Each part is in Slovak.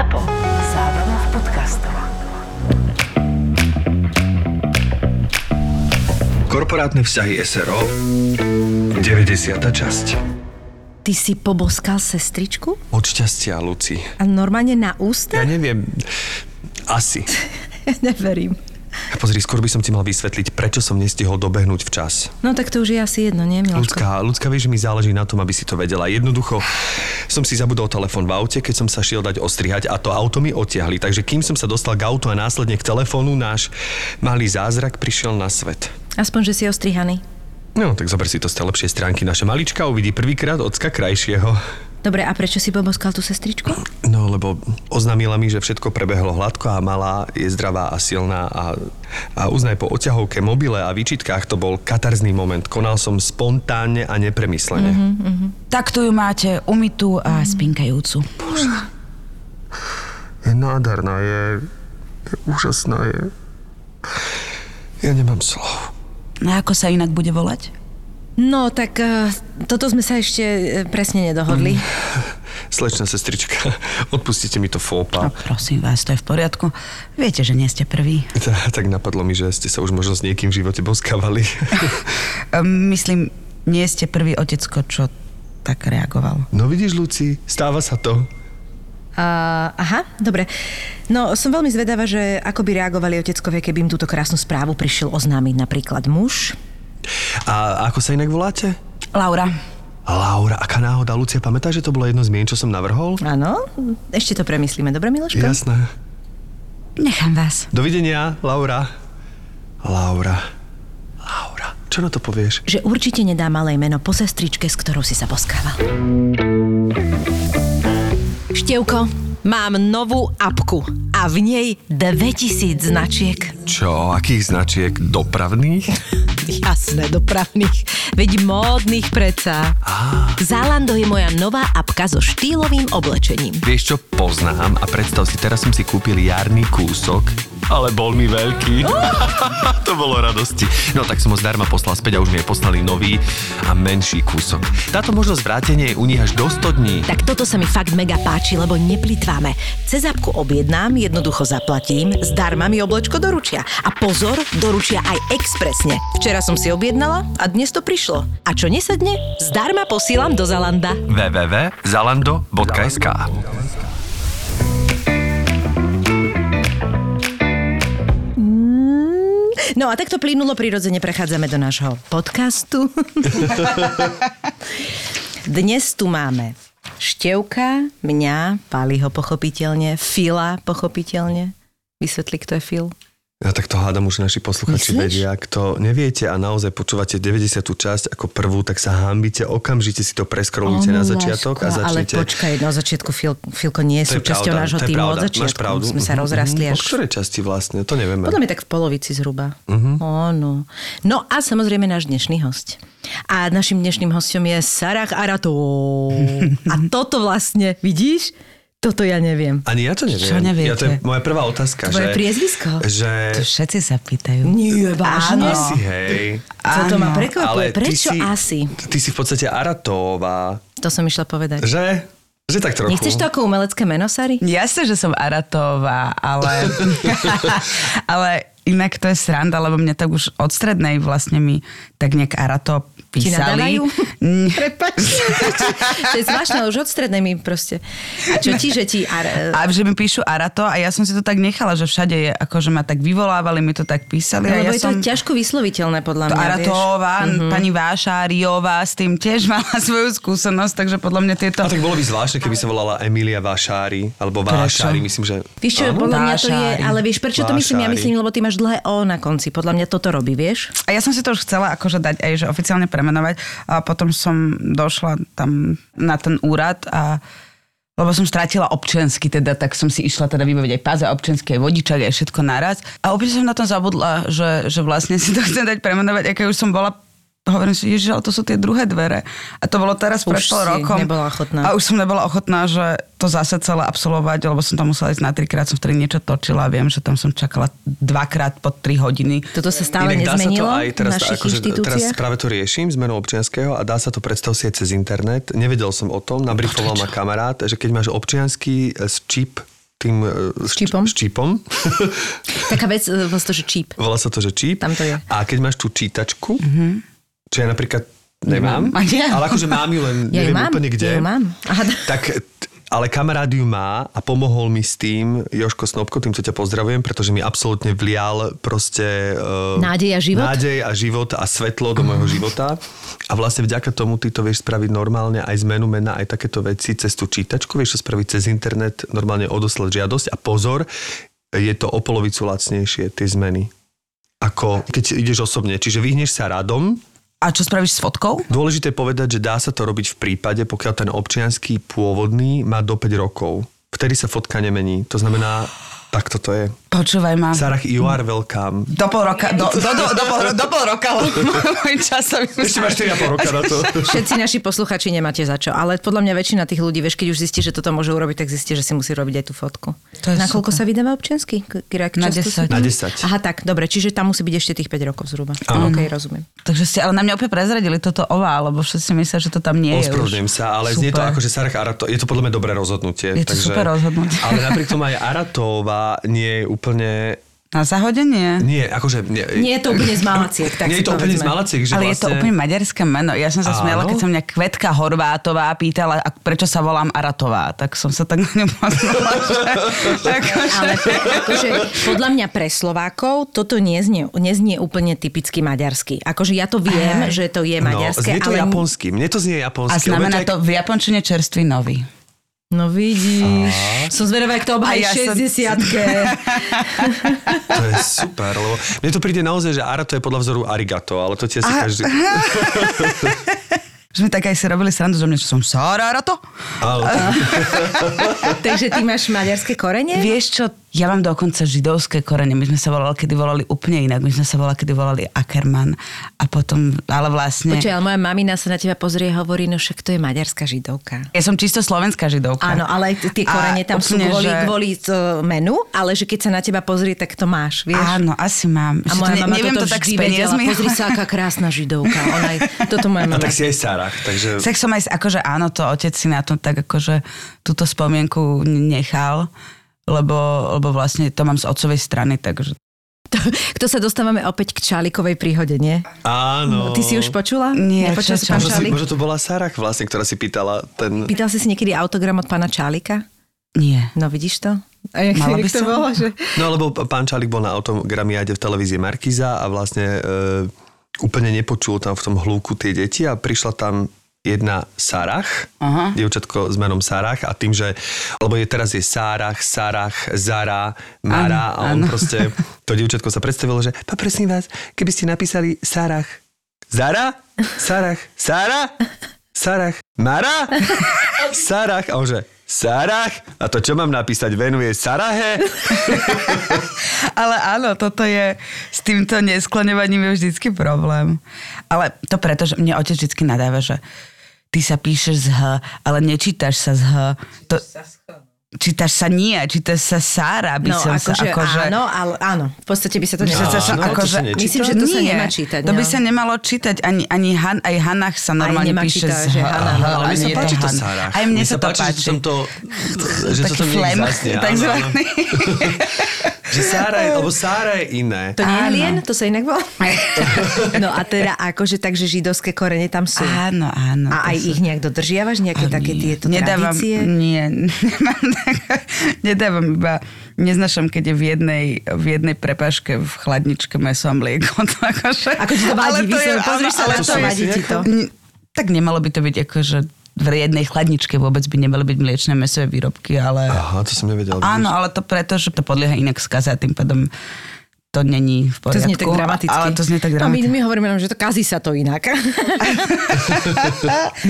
ZAPO. Zábrná v podcastov. Korporátne vzťahy SRO 90. časť Ty si poboskal sestričku? Od šťastia, Luci. A normálne na ústa? Ja neviem, asi. Ja neverím. Pozri, skôr by som ti mal vysvetliť, prečo som nestihol dobehnúť včas. No tak to už je asi jedno, nie, Miloško? Ľudská, ľudská, vieš, mi záleží na tom, aby si to vedela. Jednoducho som si zabudol telefón v aute, keď som sa šiel dať ostrihať a to auto mi otiahli. Takže kým som sa dostal k autu a následne k telefónu, náš malý zázrak prišiel na svet. Aspoň, že si ostrihaný. No, tak zober si to z tej lepšej stránky. Naša malička uvidí prvýkrát ocka krajšieho. Dobre, a prečo si poboskal tú sestričku? No, lebo oznámila mi, že všetko prebehlo hladko a malá je zdravá a silná a, a uznaj po oťahovke, mobile a výčitkách to bol katarzný moment. Konal som spontánne a nepremyslene. Mm-hmm. Tak tu ju máte umytú a spinkajúcu. Je nádherná, je, je úžasná, je... Ja nemám slov. No ako sa inak bude volať? No, tak uh, toto sme sa ešte uh, presne nedohodli. Mm. Slečná sestrička, odpustite mi to fópa. No, prosím vás, to je v poriadku. Viete, že nie ste prvý. Tak, tak napadlo mi, že ste sa už možno s niekým v živote boskávali. Myslím, nie ste prvý otecko, čo tak reagoval. No vidíš, Luci, stáva sa to. Uh, aha, dobre. No, som veľmi zvedavá, že ako by reagovali oteckovia, keby im túto krásnu správu prišiel oznámiť napríklad muž. A ako sa inak voláte? Laura. Laura, aká náhoda, Lucia, pamätáš, že to bolo jedno z mien, čo som navrhol? Áno, ešte to premyslíme, dobre, Miloško? Jasné. Nechám vás. Dovidenia, Laura. Laura. Laura. Čo na to povieš? Že určite nedá malé meno po sestričke, s ktorou si sa boskával. Števko, mám novú apku a v nej 2000 značiek. Čo, akých značiek? Dopravných? Jasné, dopravných. Veď módnych predsa. Á. Zalando je moja nová apka so štýlovým oblečením. Vieš čo, poznám a predstav si, teraz som si kúpil jarný kúsok, ale bol mi veľký. to bolo radosti. No tak som ho zdarma poslal späť a už mi je poslali nový a menší kúsok. Táto možnosť vrátenia je u nich až do 100 dní. Tak toto sa mi fakt mega páči, lebo neplitváme. Cez apku objednám, jednoducho zaplatím, zdarma mi oblečko doručia. A pozor, doručia aj expresne. Včera som si objednala a dnes to prišlo. A čo nesedne, zdarma posílam do Zalanda. www.zalando.sk No a takto plynulo prirodzene prechádzame do nášho podcastu. Dnes tu máme Števka, mňa, Paliho pochopiteľne, Fila pochopiteľne. Vysvetli, kto je Fil. Ja tak to hádam už naši posluchači Myslíš? vedia. Ak to neviete a naozaj počúvate 90. časť ako prvú, tak sa hambite, okamžite si to preskrolujte na začiatok a Ale začnete. počkaj, no začiatku Fil, Filko nie súčasťou pravda, nášho týmu od začiatku. Máš pravdu. Sme sa Mhm, rozrastli mhm. až... Od ktorej časti vlastne? To nevieme. Podľa mňa tak v polovici zhruba. Mhm. Áno. No a samozrejme náš dnešný host. A našim dnešným hostom je Sarah Aratovou. A toto vlastne, vidíš? Toto ja neviem. Ani ja to neviem. Čo neviete? Ja to je moja prvá otázka. Tvoje že, priezvisko? Že... To všetci sa pýtajú. Nie, vážne? Asi, hej. Toto ma Áno, prekvapuje. ty Prečo si, asi? Ty si v podstate Aratová. To som išla povedať. Že? Že tak trochu. Nechceš to ako umelecké meno, Sari? Jasne, že som Aratová, ale, ale inak to je sranda, lebo mňa tak už od strednej vlastne mi tak nejak Arato písali. nadávajú? Mm, Prepač. to je zvláštne, už od strednej mi proste. A čo ti, že ti... Ar... A že mi píšu Arato a ja som si to tak nechala, že všade je, akože ma tak vyvolávali, mi to tak písali. No, lebo ja je to som... ťažko vysloviteľné podľa To mňa, Aratová, vieš. Mhm. pani Vášáriová s tým tiež mala svoju skúsenosť, takže podľa mňa tieto... A tak bolo by zvláštne, keby sa volala Emilia Vášári, alebo Vášári, myslím, že... Vieš čo, podľa mňa to je, ale vieš, prečo to myslím? Ja myslím, lebo ty máš dlhé O na konci. Podľa mňa toto robí, vieš? A ja som si to už chcela akože dať aj, že oficiálne premenovať a potom som došla tam na ten úrad a lebo som strátila občiansky, teda, tak som si išla teda vybaviť aj páza občiansky, aj vodičak, aj všetko naraz. A opäť som na tom zabudla, že, že vlastne si to chcem dať premenovať, aké už som bola hovorím si, ježiš, ale to sú tie druhé dvere. A to bolo teraz pred Už pol si rokom. nebola ochotná. A už som nebola ochotná, že to zase celé absolvovať, lebo som tam musela ísť na trikrát, som vtedy niečo točila a viem, že tam som čakala dvakrát po tri hodiny. Toto sa stále Inak dá sa to nezmenilo aj teraz, v našich akože, teraz práve to riešim, zmenu občianského a dá sa to predstav si aj cez internet. Nevedel som o tom, nabrifoval ma kamarát, že keď máš občiansky s čip tým e, s čipom? S čipom. Taká vec, e, volá sa to, že číp. Volá sa to, že čip. Tam to je. A keď máš tú čítačku, čo ja napríklad nemám, ja. ale akože mám ju len Ja neviem mám, úplne kde. ja mám. Aha. Tak, ale kamarát ju má a pomohol mi s tým Joško Snobko, týmto ťa pozdravujem, pretože mi absolútne vlial proste... Uh, Nádej a život? Nádej a život a svetlo do môjho života. A vlastne vďaka tomu ty to vieš spraviť normálne aj zmenu mena, aj takéto veci cez tú čítačku, vieš to spraviť cez internet, normálne odoslať žiadosť a pozor, je to o polovicu lacnejšie, tie zmeny. Ako keď ideš osobne. Čiže vyhneš sa radom, A čo spravíš s fotkou? Dôležité povedať, že dá sa to robiť v prípade, pokiaľ ten občianský pôvodný má do 5 rokov. Vtedy sa fotka nemení. To znamená, tak toto je. Počúvaj ma. Sarah, you are welcome. Do pol roka, do, do, do, do, pol, do pol roka, môj časový... Ešte máš 4,5 roka na to. Všetci naši posluchači nemáte za čo, ale podľa mňa väčšina tých ľudí, vieš, keď už zistí, že toto môže urobiť, tak zistí, že si musí robiť aj tú fotku. To je na koľko sa vydáva občiansky? Kira, Na často 10. sú- Na 10. Aha, tak, dobre, čiže tam musí byť ešte tých 5 rokov zhruba. OK, rozumiem. Takže ste ale na mňa úplne prezradili toto ová, lebo všetci myslia, že to tam nie je Ospravedlňujem sa, ale znie to ako, že Sarah Arato, je to podľa mňa dobré rozhodnutie. Je to super rozhodnutie. Ale napriek tomu aj Aratová nie je úplne... Na zahodenie? Nie, akože... Nie, Nie je to úplne z malaciek, tak nie je to úplne z. Malaciek, že Ale vlastne... je to úplne maďarské meno. Ja som sa smiala, keď sa mňa Kvetka Horvátová pýtala, a prečo sa volám Aratová. Tak som sa tak na ňu pozrela, že... akože- Ale pre, akože, podľa mňa pre Slovákov toto neznie, neznie úplne typicky maďarsky. Akože ja to viem, Aj. že to je No, maďarské, znie to ale... japonsky. Mne to znie japonsky. A znamená to v japončine čerstvý nový. No vidíš, som zvedavá, jak to obhají A ja som- 60 To je super, lebo mne to príde naozaj, že arato je podľa vzoru arigato, ale to ti asi A- každý... Že sme tak aj si robili srandu, že mne som Sara Arato. Ale, Takže ty máš maďarské korene? Vieš čo, ja mám dokonca židovské korene. My sme sa volali, kedy volali úplne inak. My sme sa volali, kedy volali Ackerman. A potom, ale vlastne... Počuj, ale moja mamina sa na teba pozrie a hovorí, no však to je maďarská židovka. Ja som čisto slovenská židovka. Áno, ale tie A korene tam sú úplne, kvôli, že- kvôli to menu, ale že keď sa na teba pozrie, tak to máš, vieš? Áno, asi mám. A moja to ne- mama neviem toto to tak vždy vedela. Pozri sa, aká krásna židovka. Ona aj, toto moja a mama. tak si aj Sarah, takže... Tak som aj, akože áno, to otec si na to tak akože túto spomienku nechal, lebo, lebo vlastne to mám z otcovej strany, takže Kto sa dostávame opäť k Čálikovej príhode, nie? Áno. Ty si už počula? Nie, Nepočul čo- si pán Možno, si, Čálik? možno to bola Sarah vlastne, ktorá si pýtala ten... Pýtal si si niekedy autogram od pána Čálika? nie. No vidíš to? A jak, Mala by jak to bolo, že... No lebo pán Čalik bol na autogramiade v televízii Markiza a vlastne e, úplne nepočul tam v tom hľúku tie deti a prišla tam jedna Sarah, Aha. dievčatko s menom Sarah a tým, že, lebo je teraz je Sarah, Sarah, Zara, Mara Áno, a on áno. proste, to dievčatko sa predstavilo, že poprosím vás, keby ste napísali Sarah, Zara, Sarah, Sarah, Sarah, Mara, Sarah a on že Sarah? A to čo mám napísať? Venuje Sarahe? Ale áno, toto je, s týmto neskloňovaním je vždycky problém. Ale to preto, že mne otec vždycky nadáva, že ty sa píšeš z H, ale nečítaš sa z H. To, čítaš sa nie, čítaš sa Sára, by No, som sa akože akože... áno, ale áno. V podstate by sa to Že nemalo. sa, Áno, to akože, sa nečíta? Myslím, že to sa Nie, nemá čítať. To by no. sa nemalo čítať, ani, ani Han, aj Hanach sa normálne nemá píše čítať, z že H. Hana, Aha, no, Ale mne sa páči to. Sarah. Aj mne sa to páči, že som to, že to Taký tam niekde flem, takzvaný. Že Sára je, lebo Sára je iné. To nie je Áno. hlien? To sa inak volá? No a teda akože takže židovské korene tam sú. Áno, áno. A to aj ich nejak dodržiavaš? Nejaké také tieto nedávam, tradície? Nie, nemám tak, nedávam iba, neznašam, keď je v jednej, v jednej prepaške v chladničke meso a mlieko. To akože, Ako ti to vadí? to je, pozriš sa ale na to vadí ti to? Tak nemalo by to byť akože v jednej chladničke vôbec by nemali byť mliečne mesové výrobky, ale... Aha, to som nevedel. Áno, ale to preto, že to podlieha inak skaze a tým pádom to není v To poriadku. znie tak dramaticky. Ale to znie tak no, my, dramaticky. my hovoríme že to kazí sa to inak.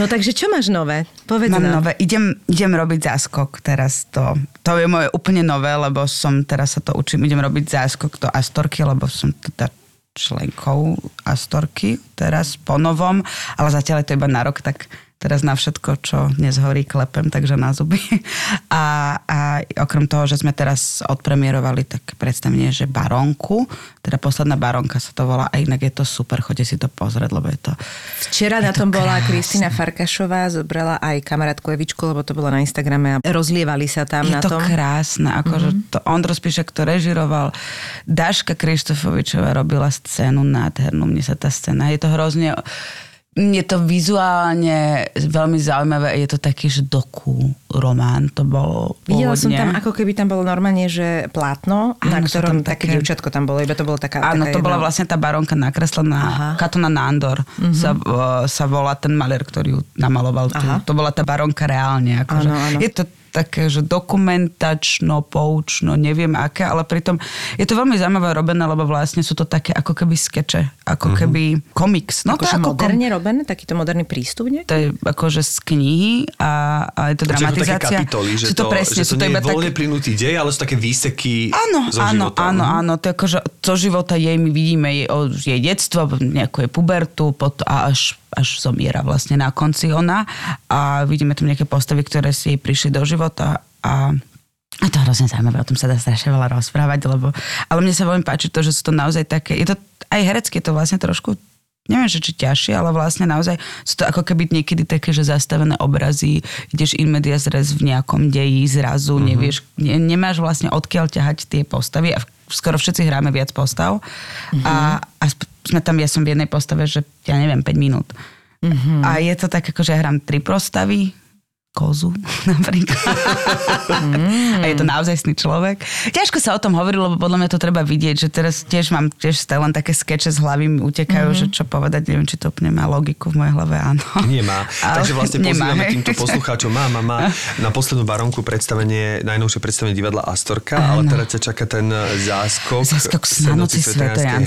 no takže čo máš nové? Povedz Mám nám. nové. Idem, idem robiť záskok teraz to. To je moje úplne nové, lebo som teraz sa to učím. Idem robiť záskok do Astorky, lebo som teda členkou Astorky teraz po novom, ale zatiaľ je to iba na rok, tak teraz na všetko, čo dnes horí, klepem, takže na zuby. A, a okrem toho, že sme teraz odpremierovali tak predstavenie, že Baronku, teda posledná Baronka sa to volá a inak je to super, chodte si to pozrieť, lebo je to... Včera na to tom bola krásne. Kristina Farkašová, zobrala aj kamarátku Evičku, lebo to bolo na Instagrame a rozlievali sa tam Je na to tom. krásne, akože mm-hmm. to Ondro Spíšek to režiroval, Daška Krištofovičová robila scénu nádhernú, mne sa tá scéna, je to hrozne, je to vizuálne veľmi zaujímavé, je to taký, že doku román, to bolo Videla som tam, ako keby tam bolo normálne, že plátno, na Áno, sú ktorom tam také dievčatko tam bolo, iba to bolo taká Áno, to bola jedna- vlastne tá baronka nakreslená. Aha. Katona Nándor Mhm. sa, uh, sa volá ten malier, ktorý ju namaloval. Tu. Aha. To bola tá baronka reálne. Akože. Áno, áno. Je to také, že dokumentačno, poučno, neviem aké, ale pritom je to veľmi zaujímavé robené, lebo vlastne sú to také ako keby skeče, ako keby komiks. No Akože to ako kom- moderne robené, takýto moderný prístup, nie? to je akože z knihy a, a je to Čiže sú také dramatizácia. kapitoly, že sú to, presne, že sú to to nie iba je voľne plynutý dej, ale sú také výseky Áno, zo áno, života. áno, Mhm. áno. To je akože zo života jej my vidíme jej, jej detstvo, nejakú jej pubertu pot, a až, až zomiera vlastne na konci ona a vidíme tam nejaké postavy, ktoré si prišli do života a a to je hrozne zaujímavé, o tom sa dá strašne veľa rozprávať, lebo, ale mne sa veľmi páči to, že sú to naozaj také, je to aj herecky, je to vlastne trošku neviem, že či ťažšie, ale vlastne naozaj sú to ako keby niekedy také, že zastavené obrazy, ideš in media zres v nejakom deji, zrazu, mm-hmm. nevieš, ne, nemáš vlastne odkiaľ ťahať tie postavy a v- skoro všetci hráme viac postav mm-hmm. a, a sme tam, ja som v jednej postave, že ja neviem, 5 minút. Mm-hmm. A je to tak, ako že ja hrám tri postavy, kozu napríklad. a je to naozajstný človek. Ťažko sa o tom hovorí, lebo podľa mňa to treba vidieť, že teraz tiež mám tiež stále len také skeče z hlavy mi utekajú, mm-hmm. že čo povedať, neviem, či to úplne má logiku v mojej hlave, áno. Nemá. Ale Takže vlastne nemá, pozývame hej. týmto poslucháčom. Má, má, má na poslednú baronku predstavenie, najnovšie predstavenie divadla Astorka, ale teraz ťa čaká ten záskok. Zaskok na noci.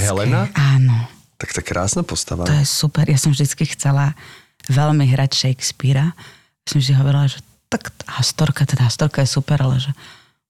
Helena. Áno, Tak to je krásna postava. to je super. Ja som vždycky chcela veľmi hrať Shakespearea. Som vždy hovorila, že tak Astorka, teda Astorka je super, ale že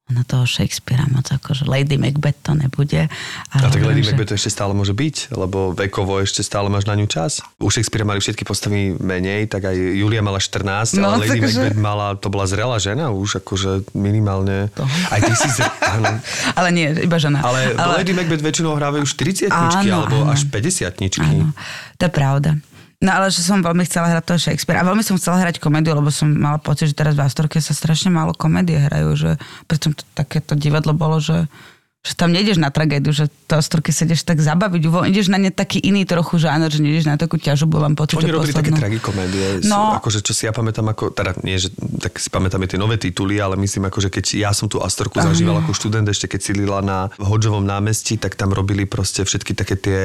ona toho Shakespearea moc akože Lady Macbeth to nebude. A tak Lady že- Macbeth to ešte stále môže byť, lebo vekovo ešte stále máš na ňu čas. U Shakespearea mali všetky postavy menej, tak aj Julia mala 14, No, ale Lady takže- Macbeth mala, to bola zrelá žena už, akože minimálne. Aj ty si zre... Ale nie, iba žena. Ale, ale... Lady Macbeth väčšinou hrávajú 40 Áno, alebo áno. až 50 Áno, to je pravda. No ale že som veľmi chcela hrať toho Shakespearea a veľmi som chcela hrať komédiu, lebo som mala pocit, že teraz v Astorke sa strašne málo komédie hrajú, že preto to, takéto divadlo bolo, že, že tam nejdeš na tragédiu, že to Astorke sa ideš tak zabaviť, ideš na ne taký iný trochu žáner, že nejdeš na takú ťažobu, mám pocit, Oni robili také poslednú- tragikomédie, No. no. akože čo si ja pamätám ako, teda nie, že tak si pamätám tie nové tituly, ale myslím ako, že keď ja som tú Astorku zažíval ako študent, ešte keď sídlila na Hodžovom námestí, tak tam robili proste všetky také tie,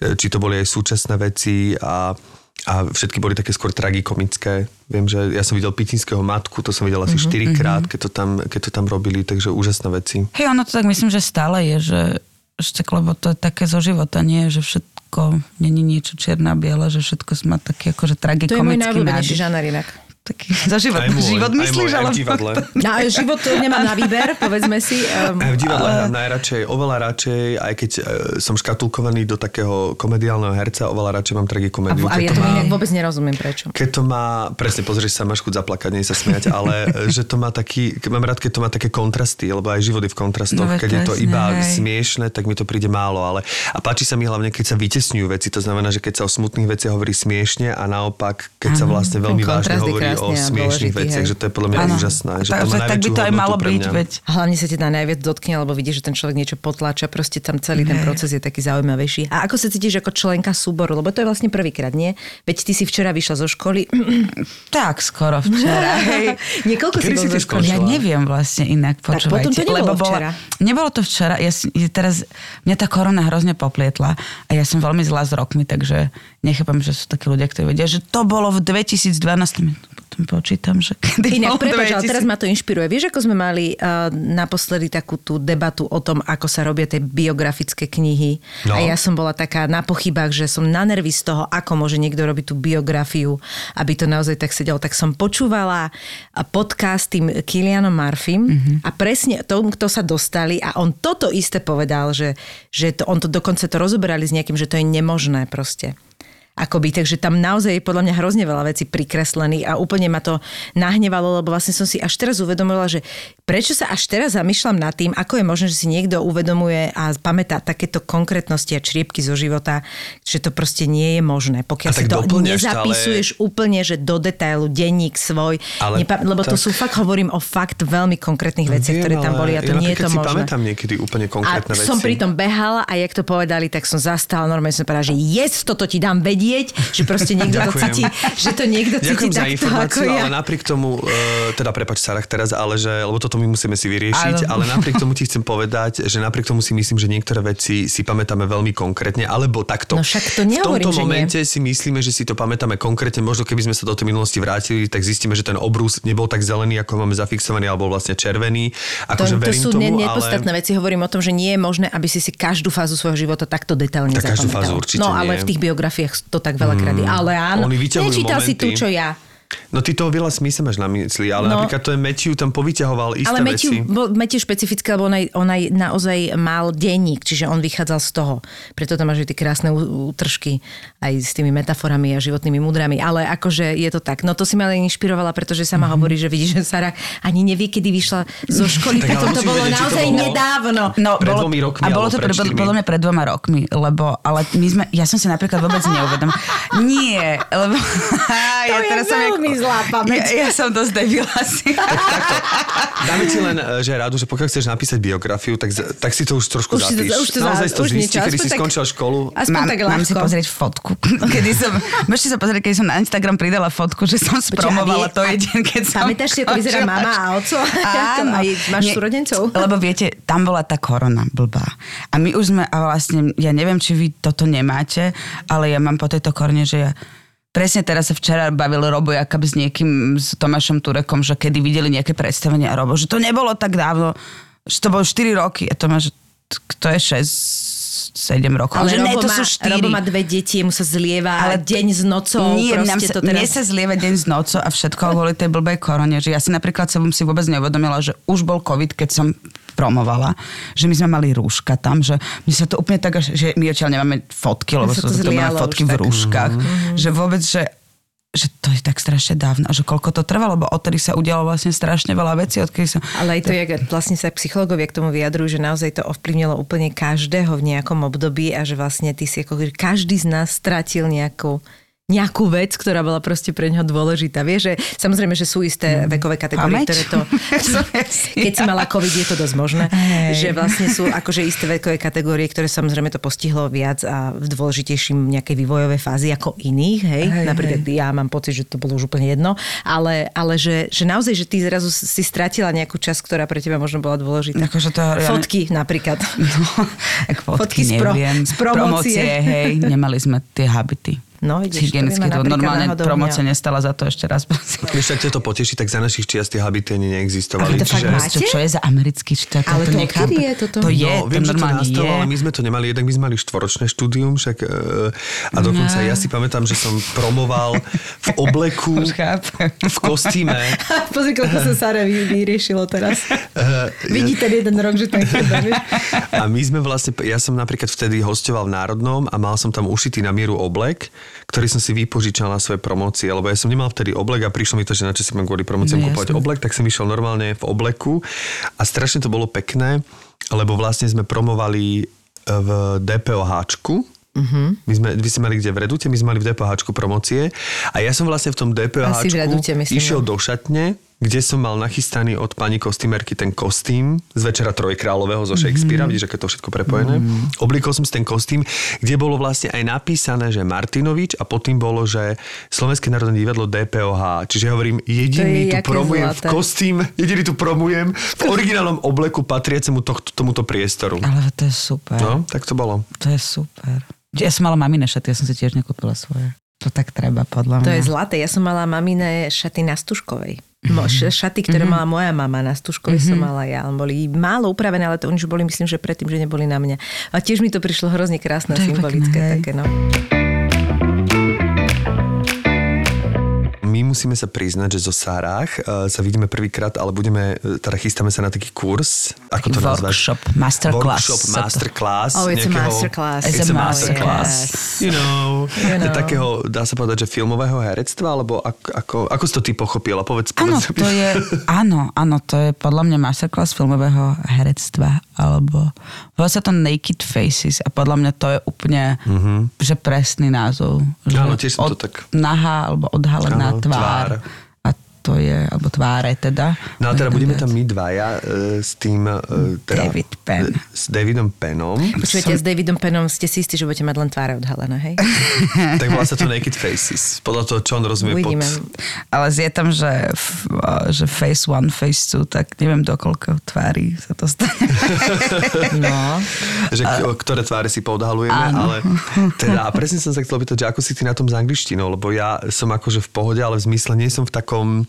e, či to boli aj súčasné veci a a všetky boli také skôr tragikomické. Viem, že ja som videl Pitinského matku, to som videl asi Mhm, 4 krát, keď to, tam, keď to tam robili, takže úžasné veci. Hej, ono to tak myslím, že stále je, že ešte, lebo to je také zo života, nie že všetko není niečo čierna biele, že všetko má taký akože To je môj tragikomický najobľúbenejší žáner inak. Taký za život, Aj môj, život aj myslíš, ale... v divadle. No, a život to nemám na výber, povedzme si. Um, Aj v divadle hrám najradšej, oveľa radšej, aj keď e, som škatulkovaný do takého komediálneho herca, oveľa radšej mám a, tragikomédiu. a keď ja to to má- vôbec nerozumiem, prečo. Keď to má, presne pozrieš sa, máš chuť zaplakať, nie sa smiať, ale e, že to má taký, mám rád, keď to má také kontrasty, lebo aj život je v kontrastoch. No keď je to iba hej. smiešne, tak mi to príde málo. Ale, a páči sa mi hlavne, keď sa vytesňujú veci. To znamená, že keď sa o smutných veciach hovorí smiešne a naopak, keď sa vlastne veľmi vážne kontrast hovorí o smiešných veciach, hej. že to je podľa mňa Áno. úžasné. Že Tak- to má tak by to aj malo byť, veď. Hlavne sa ti dá najviac dotkne, lebo vidíš, že ten človek niečo potláča, proste tam celý ten proces je taký zaujímavejší. A ako sa cítiš ako členka súboru? Lebo to je vlastne prvýkrát, nie? Veď ty si včera vyšla zo školy. Tak skoro včera. Niekoľko si Kedy si zo ty skončila? Ja neviem vlastne inak, Tak počúvajte. potom to nebolo lebo včera. Bola, nebolo to včera, ja si, ja teraz, mňa tá korona hrozne poplietla a ja som veľmi zlá s rokmi, takže nechápam, že sú takí ľudia, ktorí vedia, že to bolo v 2012. Potom počítam, že kedy Inak, prepáč, ale 2000. teraz ma to inšpiruje. Vieš, ako sme mali uh, naposledy takú tú debatu o tom, ako sa robia tie biografické knihy. No. A ja som bola taká na pochybách, že som na nervy z toho, ako môže niekto robiť tú biografiu, aby to naozaj tak sedelo. Tak som počúvala a podcast tým Kilianom Marfim Mhm. a presne tomu, kto sa dostali a on toto isté povedal, že, že to, on to dokonca to rozoberali s nejakým, že to je nemožné proste. Akoby, takže tam naozaj je podľa mňa hrozne veľa vecí prikreslených a úplne ma to nahnevalo, lebo vlastne som si až teraz uvedomila, že prečo sa až teraz zamýšľam nad tým, ako je možné, že si niekto uvedomuje a pamätá takéto konkrétnosti a čriepky zo života, že to proste nie je možné. Pokiaľ A si to nezapisuješ úplne, že do detailu, denník svoj, Ale nepa- lebo to tak- sú fakt, hovorím o fakt veľmi konkrétnych veciach, ktoré tam ale boli a to ja nie je to si možné. pamätám niekedy úplne A konkrétne veci. som pri tom behala a jak to povedali, tak som zastala, normálne som povedala, že yes, toto ti dám vedieť, že proste niekto to cíti, že to niekto cíti Ďakujem za takto ako ja. ale napriek tomu, uh, teda prepač Sarah teraz, ale že, lebo toto my musíme si vyriešiť, Áno. ale napriek tomu ti chcem povedať, že napriek tomu si myslím, že niektoré veci si pamätáme veľmi konkrétne, alebo takto. No však to v nehovorím, tomto že nie. momente si myslíme, že si to pamätáme konkrétne, možno keby sme sa do tej minulosti vrátili, tak zistíme, že ten obrus nebol tak zelený, ako máme zafixovaný, alebo vlastne červený. To, Akože to sú tomu, ne, ale... nepodstatné veci. Hovorím o tom, že nie je možné, aby si si každú fázu svojho života takto detailne Tak každú fázu určite No ale nie. v tých biografiách to tak veľakrát je. Ale áno, nečítal si tu, momenty. čo ja. No ty toho veľa smysl máš na mysli, ale No. napríklad to je Matthew tam povyťahoval isté Ale Matthew, veci. bol, Matthew špecifické, lebo on aj, on aj naozaj mal denník, čiže on vychádzal z toho. Preto tam máš aj tie krásne útržky aj s tými metaforami a životnými mudrami. Ale akože je to tak. No to si ma ale inšpirovala, pretože sama mm-hmm. hovorí, že vidíš, že Sara ani nevie, kedy vyšla zo školy, Tak preto to bolo vedieť, či to naozaj bolo- nedávno. No, Pred bolo, dvomi rokmi a bolo to pre, podľa mňa pred dvoma rokmi, lebo, ale my sme, ja som si napríklad vôbec neuvedom. Nie, lebo... ja je veľmi zlá pamäť. Ja, ja som dosť debil asi. Dáme ti len, e, že radu, že pokiaľ chceš napísať biografiu, tak, tak si to už trošku Už si to- zapíš. už to za- Naozaj to už zistí, kedy si skončila školu. Aspoň mám, tak mám si pozrieť fotku. Kedy som, môžete sa pozrieť, keď som na Instagram pridala fotku, že som spromovala to a je deň, keď som Pamätáš si, ako vyzerá mama a oco? Áno. Máš súrodencov? Lebo viete, tam bola tá korona blbá. A my už sme, a vlastne, ja neviem, či vy toto nemáte, ale ja mám po tejto korone, že ja Presne teraz sa včera bavil Robo Jakab s niekým, s Tomášom Turekom, že kedy videli nejaké predstavenie a Robo, že to nebolo tak dávno, že to bolo 4 roky. A Tomáš, že t- to je 6, 7 rokov. Ale že ne, to má, sú 4. Robo má dve deti, mu sa zlieva ale deň s nocou. Nie, nám sa, to teraz... mne sa zlieva deň z nocou a všetko kvôli tej blbej korone, že ja si napríklad som si vôbec neuvedomila, že už bol COVID, keď som promovala, že my sme mali rúška tam, že my sa to úplne tak, že my odtiaľ nemáme fotky, lebo sú to to fotky v rúškach, že vôbec, že že to je tak strašne dávno a že koľko to trvalo, lebo odtedy sa udialo vlastne strašne veľa vecí, odkedy sa... Ale aj to, jak vlastne sa psychológovia k tomu vyjadrujú, že naozaj to ovplyvnilo úplne každého v nejakom období a že vlastne ty si ako každý z nás stratil nejakú nejakú vec, ktorá bola proste pre neho dôležitá. Vieš, že samozrejme, že sú isté vekové kategórie, Pamäť? ktoré to... Keď si mala COVID, je to dosť možné. Že vlastne sú akože isté vekové kategórie, ktoré samozrejme to postihlo viac a v dôležitejším nejakej vývojové fázi ako iných. Hej? Hej, Napríklad ja mám pocit, že to bolo už úplne jedno. Ale, ale že, že naozaj, že ty zrazu si stratila nejakú časť, ktorá pre teba možno bola dôležitá. Akože to, ja- Fotky napríklad. No, Fotky fotky, z pro- z promocie. hej, nemali sme tie habity. No, vidíš, to ma to normálne promocia mňa- nestala za to ešte raz. Vieš, tak ťa to poteší, tak za našich čiast tie vy neexistovali. to fakt máte? Čo, čo je za americký štát? Ale to to odkedy je toto? To je, no, to viem, že to normálne nastalo, je. ale my sme to nemali, jednak my sme mali štvoročné štúdium, však e, a dokonca ja si pamätám, že som promoval v obleku, v kostýme. Pozri, koľko sa Sara vy, vyriešilo teraz. Vidí ten jeden rok, že to je chyba? A my sme vlastne, ja som napríklad vtedy hostoval v Národnom a mal som tam ušitý na mieru oblek, ktorý som si vypožičal na svoje promócie, lebo ja som nemal vtedy oblek a prišlo mi to, že na čo si mám kvôli promóciám No, kúpovať oblek, tak som išiel normálne v obleku a strašne to bolo pekné, lebo vlastne sme promovali e, v DPOHčku, Mhm. My sme, vy ste mali kde v Redute, my sme mali v DPHčku promócie a ja som vlastne v tom myslím, išiel no. do šatne, kde som mal nachystaný od pani kostýmerky ten kostým z Večera Trojkráľového zo Shakespearea, Mhm. mm-hmm. vidíš, aké to všetko prepojené. Mm-hmm. Oblikol som si ten kostým, kde bolo vlastne aj napísané, že Martinovič a potom bolo, že Slovenské národné divadlo DPOH. Čiže ja hovorím, jediný je tu promujem v zlaté. kostým, jediný tu promujem v originálnom obleku patriacemu tohto, tomuto priestoru. Ale to je super. No, tak to bolo. To je super. Ja som mala mamine šaty, ja som si tiež nekúpila svoje. To tak treba, podľa To mňa. je zlaté. Ja som mala mamine šaty na Stužkovej. Mo- š- Šaty, ktoré mala moja mama na Stužkovej som mala ja. Boli málo upravené, ale to oni už boli, myslím, že predtým, že neboli na mňa. A tiež mi to prišlo hrozne krásne To symbolické. pekné, také, no. Musíme sa priznať, že zo Sárach uh, sa vidíme prvýkrát, ale budeme, uh, teda chystáme sa na taký kurz, ako to nazvať? Workshop, masterclass. Workshop, to- masterclass. Oh, it's a nejakého- masterclass. It's It's a a masterclass. masterclass. You know, You know. takého, dá sa povedať, že filmového herectva, alebo ako, ako, ako si to ty pochopila? Povedz, Áno, povedz. to je, áno, áno, to je podľa mňa masterclass filmového herectva, alebo volá sa to Naked Faces a podľa mňa to je úplne, že presný názov. Že. Áno, tiež som to od- tak- Nahá alebo odhalená Áno, tvár. tvár. A to je, alebo tváre teda. No a To teda budeme tam my dvaja uh, s tým... Uh, teda, David Penn. e, S Davidom Pennom. Počujete, s Davidom Pennom ste si istí, že budete mať len tváre odhalené, hej? tak volá sa to Naked Faces. Podľa toho, čo on rozumie pod... Uvidíme. Ale je tam, že, že face one, face two, tak neviem do koľko tvári sa to stane. No. že k- ktoré tváre si poodhalujeme, Áno. ale teda a presne som sa chcel pýtať, že ako si ty na tom s angličtinou, lebo ja som akože v pohode, ale v zmysle nie som v takom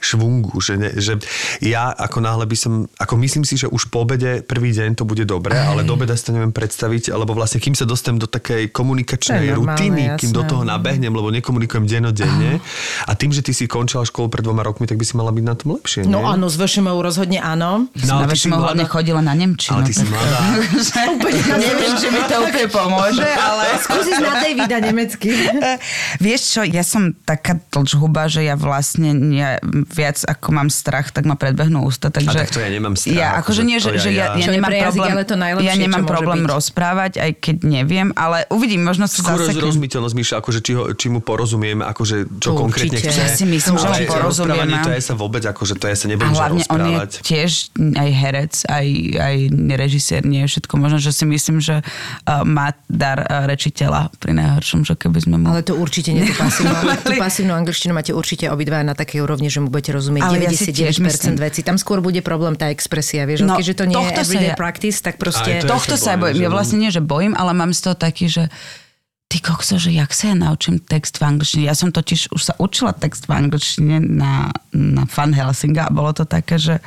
švungu, že, ne, že ja ako náhle by som, ako myslím si, že už po obede prvý deň to bude dobre, ale do obeda si to neviem predstaviť, lebo vlastne kým sa dostanem do takej komunikačnej normálne, rutiny, kým do jasné. toho nabehnem, lebo nekomunikujem dennodenne a tým, že ty si končila školu pred dvoma rokmi, tak by si mala byť na tom lepšie, No nie? áno, s VŠMU rozhodne áno. No, No, si väčšinou hlavne chodila na Nemčinu. Ale ty si mladá. Neviem, či mi to úplne pomôže, ale... Skúsi na Davida nemecky. Vieš čo, ja som taká tlčhuba, že ja vlastne ja viac ako mám strach, tak ma predbehnú ústa. Takže tak to ja nemám strach, Ja, akože nie, že, že ja, ja- ja, je nemám jazyk, problém, ale to najlepšie, ja nemám problém byť. rozprávať, aj keď neviem, ale uvidím, možno sa Skôr zase... zrozumiteľnosť, Myša, akože či, ho, či mu porozumiem, akože čo To konkrétne určite. chce. Ja si myslím, že Ale mu porozumieme. rozprávanie, to ja sa vôbec, akože to ja sa A nebudem hlavne on je rozprávať. tiež aj herec, aj, aj režisér, nie je všetko. Možno, že si myslím, že uh, má dar uh, rečiteľa pri najhoršom, že keby sme mu... Ale to určite nie tú pasívnu, tú pasívnu angličtinu máte určite obidva na takej úrovni, že mu budete rozumieť Ale ja si 99% tiež myslím- veci. Tam skôr bude problém tá expresia, vieš, No, keďže to nie je everyday ja- practice, tak proste... to Tohto sa bojím, Ja vlastne nie, že bojím, ale mám z toho taký, že ty kokso, že jak sa ja naučím text v angličtine. Ja som totiž už sa učila text v angličtine na, na Fan Helsinga a bolo to také, že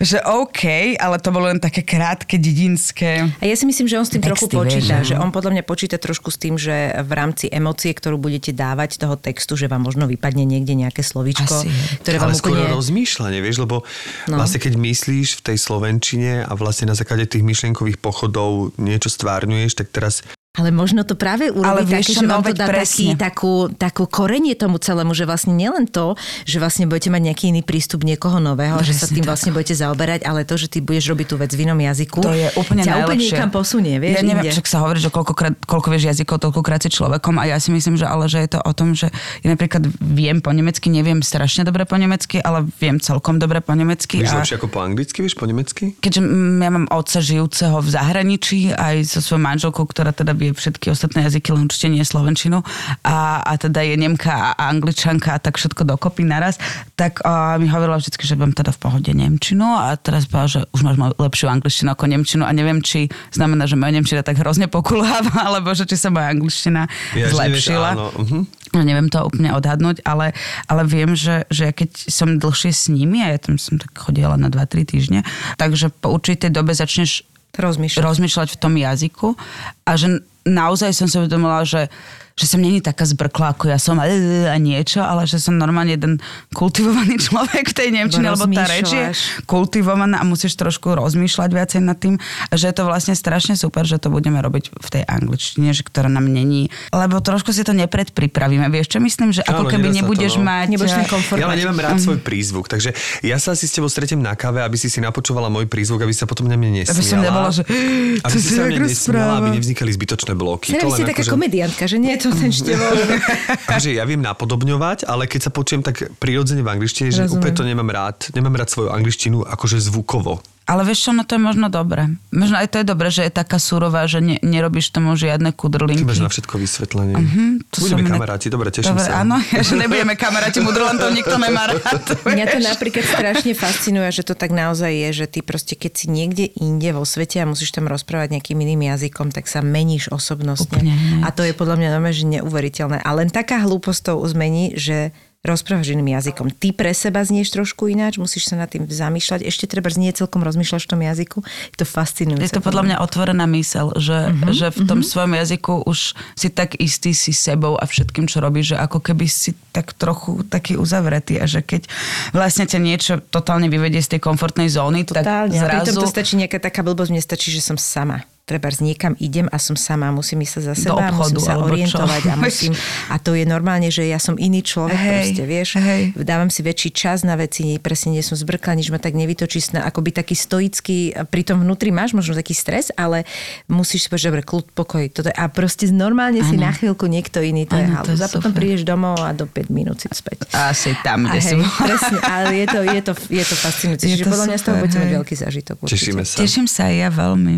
že OK, ale to bolo len také krátke, dedinské. A ja si myslím, že on s tým trochu počíta, vieš, že no. on podľa mňa počíta trošku s tým, že v rámci emócie, ktorú budete dávať toho textu, že vám možno vypadne niekde nejaké slovíčko, Asi, ktoré vám ale skôr úplne... rozmýšľanie, vieš, lebo No. vlastne keď myslíš v tej slovenčine a vlastne na základe tých myšlienkových pochodov niečo stvárňuješ, tak teraz Ale možno to práve urobí Ale také, čo, že vám to dá taký, presne. takú, takú korenie tomu celému, že vlastne nielen to, že vlastne budete mať nejaký iný prístup niekoho nového, že sa Presne tým tak. vlastne budete zaoberať, ale to, že ty budeš robiť tú vec v inom jazyku, To je úplne ťa úplne najlepšie. niekam posunie, vieš, ja neviem, však sa hovorí, že koľkokrát, koľko vieš jazykov, toľkokrát si človekom a ja si myslím, že ale že je to o tom, že ja napríklad viem po nemecky, neviem strašne dobre po nemecky, ale viem celkom dobre po nemecky. vieš a... lepšie ako po anglicky, vieš po nemecky? keďže mm, ja mám otca žijúceho v zahraničí, aj so svojou manželkou, ktorá teda vie všetky ostatné jazyky, len určite nie slovenčinu, a, a teda je Nemka a Angličanka a tak všetko dokopy naraz, tak a, mi hovorila vždy, že budem teda v pohode Nemčinu a teraz povedala, že už máš lepšiu angličtinu ako Nemčinu a neviem, či znamená, že moja Nemčina tak hrozne pokulháva, alebo že či sa moja angličtina Ja, nevieš, zlepšila. áno, mhm. No, neviem to úplne odhadnúť, ale, ale viem, že, že ja keď som dlhšie s nimi, a ja tam som tak chodila na 2-3 týždne, takže po určitej dobe začneš Rozmýšľať. rozmýšľať v tom jazyku a že naozaj som si uvedomila, že, že som není taká zbrkla, ako ja som a, a niečo, ale že som normálne jeden kultivovaný človek v tej Nemčine, lebo tá reč je kultivovaná a musíš trošku rozmýšľať viacej nad tým, že je to vlastne strašne super, že to budeme robiť v tej angličtine, že ktorá nám není, lebo trošku si to nepredpripravíme. Vieš, čo myslím, že ako Áno, keby sa to, nebudeš no. mať... Nebudeš eh, komfort Ja ale nemám rád svoj prízvuk, takže ja sa asi s tebou stretnem na káve, aby si si napočúvala môj prízvuk, aby sa potom na mňa nesmiala. Aby som nebola, že, aby "To si sa mňa nesmiala, aby rozpráva." nevznikali zbytočné bloky. Teraz len taká akože- komediantka, že nie je to ten števol. akože ja viem napodobňovať, ale keď sa počujem tak prirodzene v angličtine, že Rozumiem. úplne to nemám rád. Nemám rád svoju angličtinu akože zvukovo. Ale vieš čo, no to je možno dobré. Možno aj to je dobré, že je taká surová, že ne, nerobíš tomu žiadne kudrlinky. máš na všetko vysvetlenie. Mhm, to Budeme kamaráti, dobre, teším Dobre, sa. áno, že nebudeme kamaráti, mudrlantov nikto nemá rád. Mňa to napríklad strašne fascinuje, že to tak naozaj je, že ty proste, keď si niekde inde vo svete a musíš tam rozprávať nejakým iným jazykom, tak sa meníš osobnostne. Úplne. A to je podľa mňa normálne, že neuveriteľné. A len taká hlúposť to zmení, že rozprávaš iným jazykom. Ty pre seba znieš trošku ináč, musíš sa nad tým zamýšľať. Ešte treba znie celkom rozmýšľaš v tom jazyku. Je to fascinujúce. Je to podľa mňa otvorená mysel, že, uh-huh, že v tom uh-huh. svojom jazyku už si tak istý si sebou a všetkým, čo robíš, že ako keby si tak trochu taký uzavretý a že keď vlastne ťa niečo totálne vyvedie z tej komfortnej zóny, Totálne. tak zrazu... A to stačí nejaká taká blbosť, mne stačí, že som sama treba niekam idem a som sama, musím ísť za seba, obchodu, musím sa orientovať čo? a musím, a to je normálne, že ja som iný človek, hej, proste, vieš, hej. dávam si väčší čas na veci, presne nie som zbrkla, nič ma tak nevytočí, ako by taký stoický, pri tom vnútri máš možno taký stres, ale musíš si povedať, dobre, kľud, pokoj, toto je, a proste normálne ano. si na chvíľku niekto iný, to ano, je halúza. Potom prídeš domov a do 5 minút si späť. Asi tam, kde si. Presne, ale je to, je to, je to fascinujúce. Čiže podľa mňa z toho budete mať veľký zážitok. Tešíme sa. Teším sa aj ja veľmi.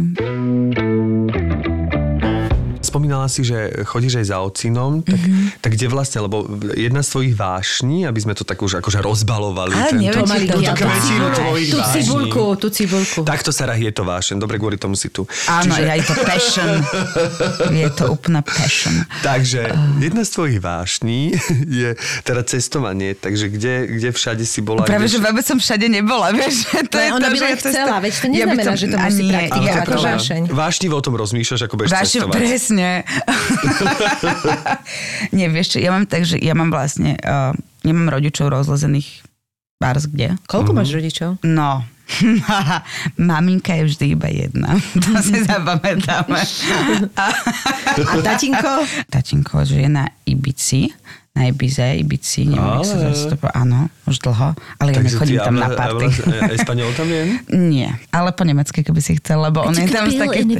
thank you Spomínala si, že chodíš aj za ocinom, tak, mm-hmm. tak kde vlastne, lebo jedna z tvojich vášní, aby sme to tak už akože rozbalovali. Ale neviem, tú, tú, tvojich tú cibulku, tú cibulku. Takto sa je to vášen, dobre, kvôli tomu si tu. Áno, Čiže... je to passion. je to úplná passion. Takže jedna z tvojich vášní je teda cestovanie, takže kde, kde všade si bola? Práve, kde... že vôbec som všade nebola, vieš. To je ona to, by len chcela, veď to neznamená, že to musí praktikovať. Vášnivo o tom rozmýšľaš, ako budeš cestovať. Presne, nie. nie, vieš čo, ja mám tak, že ja mám vlastne, uh, nemám rodičov rozlezených bárs kde. Koľko mm-hmm. máš rodičov? No, Maminka je vždy iba jedna. To si zapamätáme. A, a tatinko? Tatinko žije na Ibici na Ibize, Ibici, neviem, ale... sa to áno, už dlho, ale ja nechodím tam na party. Aj Španiel tam je? Nie, ale po nemecky, keby si chcel, lebo on je tam z taký...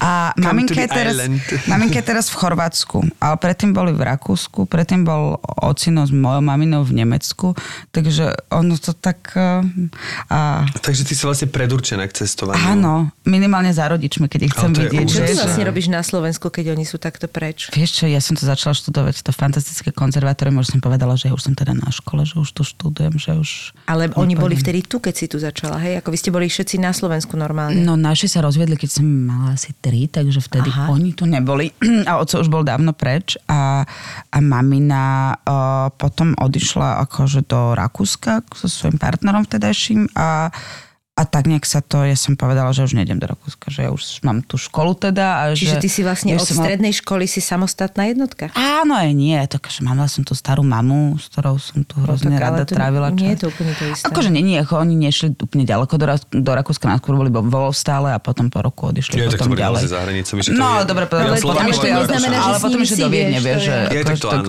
a maminka je, teraz, maminka je teraz v Chorvátsku, ale predtým boli v Rakúsku, predtým bol ocino s mojou maminou v Nemecku, takže ono to tak... Eh, a... Takže ty si vlastne predurčená k cestovaniu. Áno, minimálne za rodičmi, keď ich chcem vidieť. Čo ty vlastne robíš na Slovensku, keď oni sú takto preč? Vieš čo, ja som to začala študovať to fantastické konzervatórium, už som povedala, že už som teda na škole, že už tu študujem, že už... Ale oni boli vtedy tu, keď si tu začala, hej? Ako vy ste boli všetci na Slovensku normálne. No naši sa rozviedli, keď som mala asi tri, takže vtedy Aha. oni tu neboli. A oco už bol dávno preč a, a mamina uh, potom odišla akože do Rakúska so svojím partnerom vtedajším a a tak nejak sa to, ja som povedala, že už nejdem do Rakúska, že ja už mám tú školu teda. A Čiže že, ty si vlastne od strednej mal... školy si samostatná jednotka? Áno, aj nie. Tak, že mala som tú starú mamu, s ktorou som tu no hrozne no, rada to trávila čas. Nie je to úplne to isté. Akože nie, nie, ako oni nešli úplne ďaleko do, do Rakúska, najskôr boli vo stále a potom po roku odišli nie, potom tak ďalej. za hranicami, že no, je, dobre, ale, potom išli, ale potom išli do Viedne, vieš, že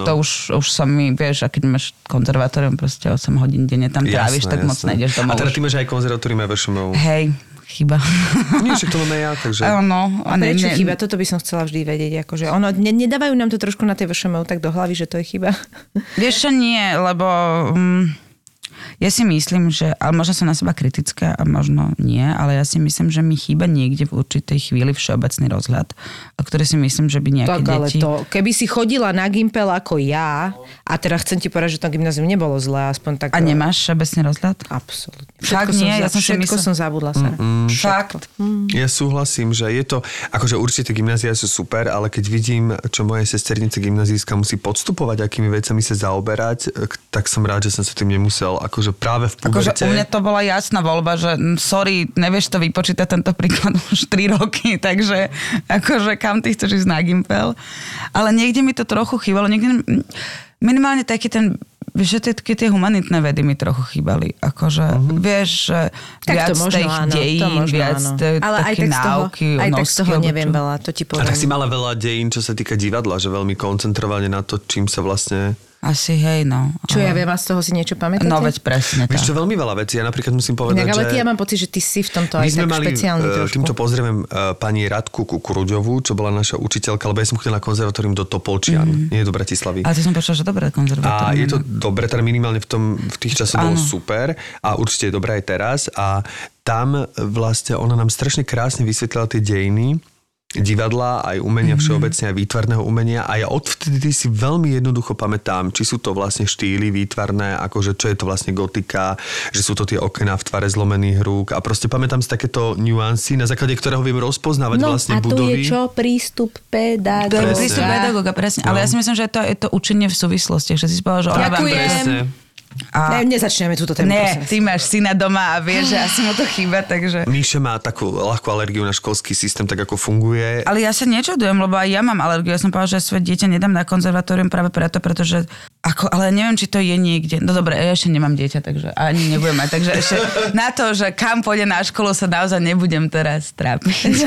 to už, už som mi, vieš, a keď máš konzervatórium proste 8 hodín denne tam tráviš, tak moc nejdeš domov. A teda ty máš aj konzervatórium aj Hej, chyba. Nie, však to máme ja, takže... Áno. A prečo ne, chyba? Toto by som chcela vždy vedieť. Akože ono, ne, nedávajú nám to trošku na tej VŠMU tak do hlavy, že to je chyba. Vieš čo, nie, lebo... Um, ja si myslím, že, ale možno som na seba kritická a možno nie, ale ja si myslím, že mi chýba niekde v určitej chvíli všeobecný rozhľad, ktorý si myslím, že by nejaké tak, ale deti... to, keby si chodila na Gimpel ako ja, a teraz chcem ti povedať, že to gymnázium nebolo zlé, aspoň tak... A nemáš všeobecný rozhľad? Absolútne. Všetko Fakt nie, som, ja som všetko myslel... som zabudla sa. Mm, Fakt. Mm. Ja súhlasím, že je to, akože určite gymnázia sú super, ale keď vidím, čo moje sesternice gymnazíska musí podstupovať, akými vecami sa zaoberať, tak som rád, že som sa tým nemusel akože akože práve v puberte... Akože u mňa to bola jasná voľba, že sorry, nevieš to vypočítať tento príklad už 3 roky, takže akože kam ty chceš ísť na Gimpel. Ale niekde mi to trochu chýbalo, niekde minimálne taký ten Vieš, že tie, tie humanitné vedy mi trochu chýbali. Akože, uh-huh. vieš, že tak viac možno, tých áno, dejín, možno, viac áno. Ale aj tak náuky. Toho, aj tak z toho neviem čo. veľa, to ti poviem. A tak si mala veľa dejín, čo sa týka divadla, že veľmi koncentrovane na to, čím sa vlastne asi hej, no. Čo ale... ja viem, a z toho si niečo pamätáte? No veď presne Vieš čo, veľmi veľa vecí. Ja napríklad musím povedať, Inak, ale ty, ja mám pocit, že ty si v tomto aj tak mali, špeciálny uh, trošku. Týmto pozrieme uh, pani Radku Kukuruďovú, čo bola naša učiteľka, lebo ja som chodila na konzervatórium do Topolčian, mm. nie do Bratislavy. Ale ty som počula, že dobré konzervatórium. A je to dobré, teda minimálne v, tom, v tých časoch bolo super a určite je dobré aj teraz. A tam vlastne ona nám strašne krásne vysvetlila tie dejiny divadla, aj umenia mm-hmm. všeobecne, aj výtvarného umenia a ja odvtedy si veľmi jednoducho pamätám, či sú to vlastne štýly výtvarné, akože čo je to vlastne gotika, že sú to tie okná v tvare zlomených rúk a proste pamätám si takéto nuancy, na základe ktorého viem rozpoznávať no, vlastne a to budovy. je čo? Prístup pedagóga. Prístup pedagóga, presne. No. Ale ja si myslím, že to je to učenie v súvislostiach, že si povedal, že Ďakujem. A... Ne, nezačneme túto tému. Ne, ty máš syna doma a vieš, že asi mu to chýba, takže... Míša má takú ľahkú alergiu na školský systém, tak ako funguje. Ale ja sa nečudujem, lebo aj ja mám alergiu. Ja som povedala, že svoje dieťa nedám na konzervatórium práve preto, pretože ako, ale neviem, či to je niekde. No dobre, ja ešte nemám dieťa, takže ani nebudem mať. Takže ešte na to, že kam pôjde na školu, sa naozaj nebudem teraz trápiť.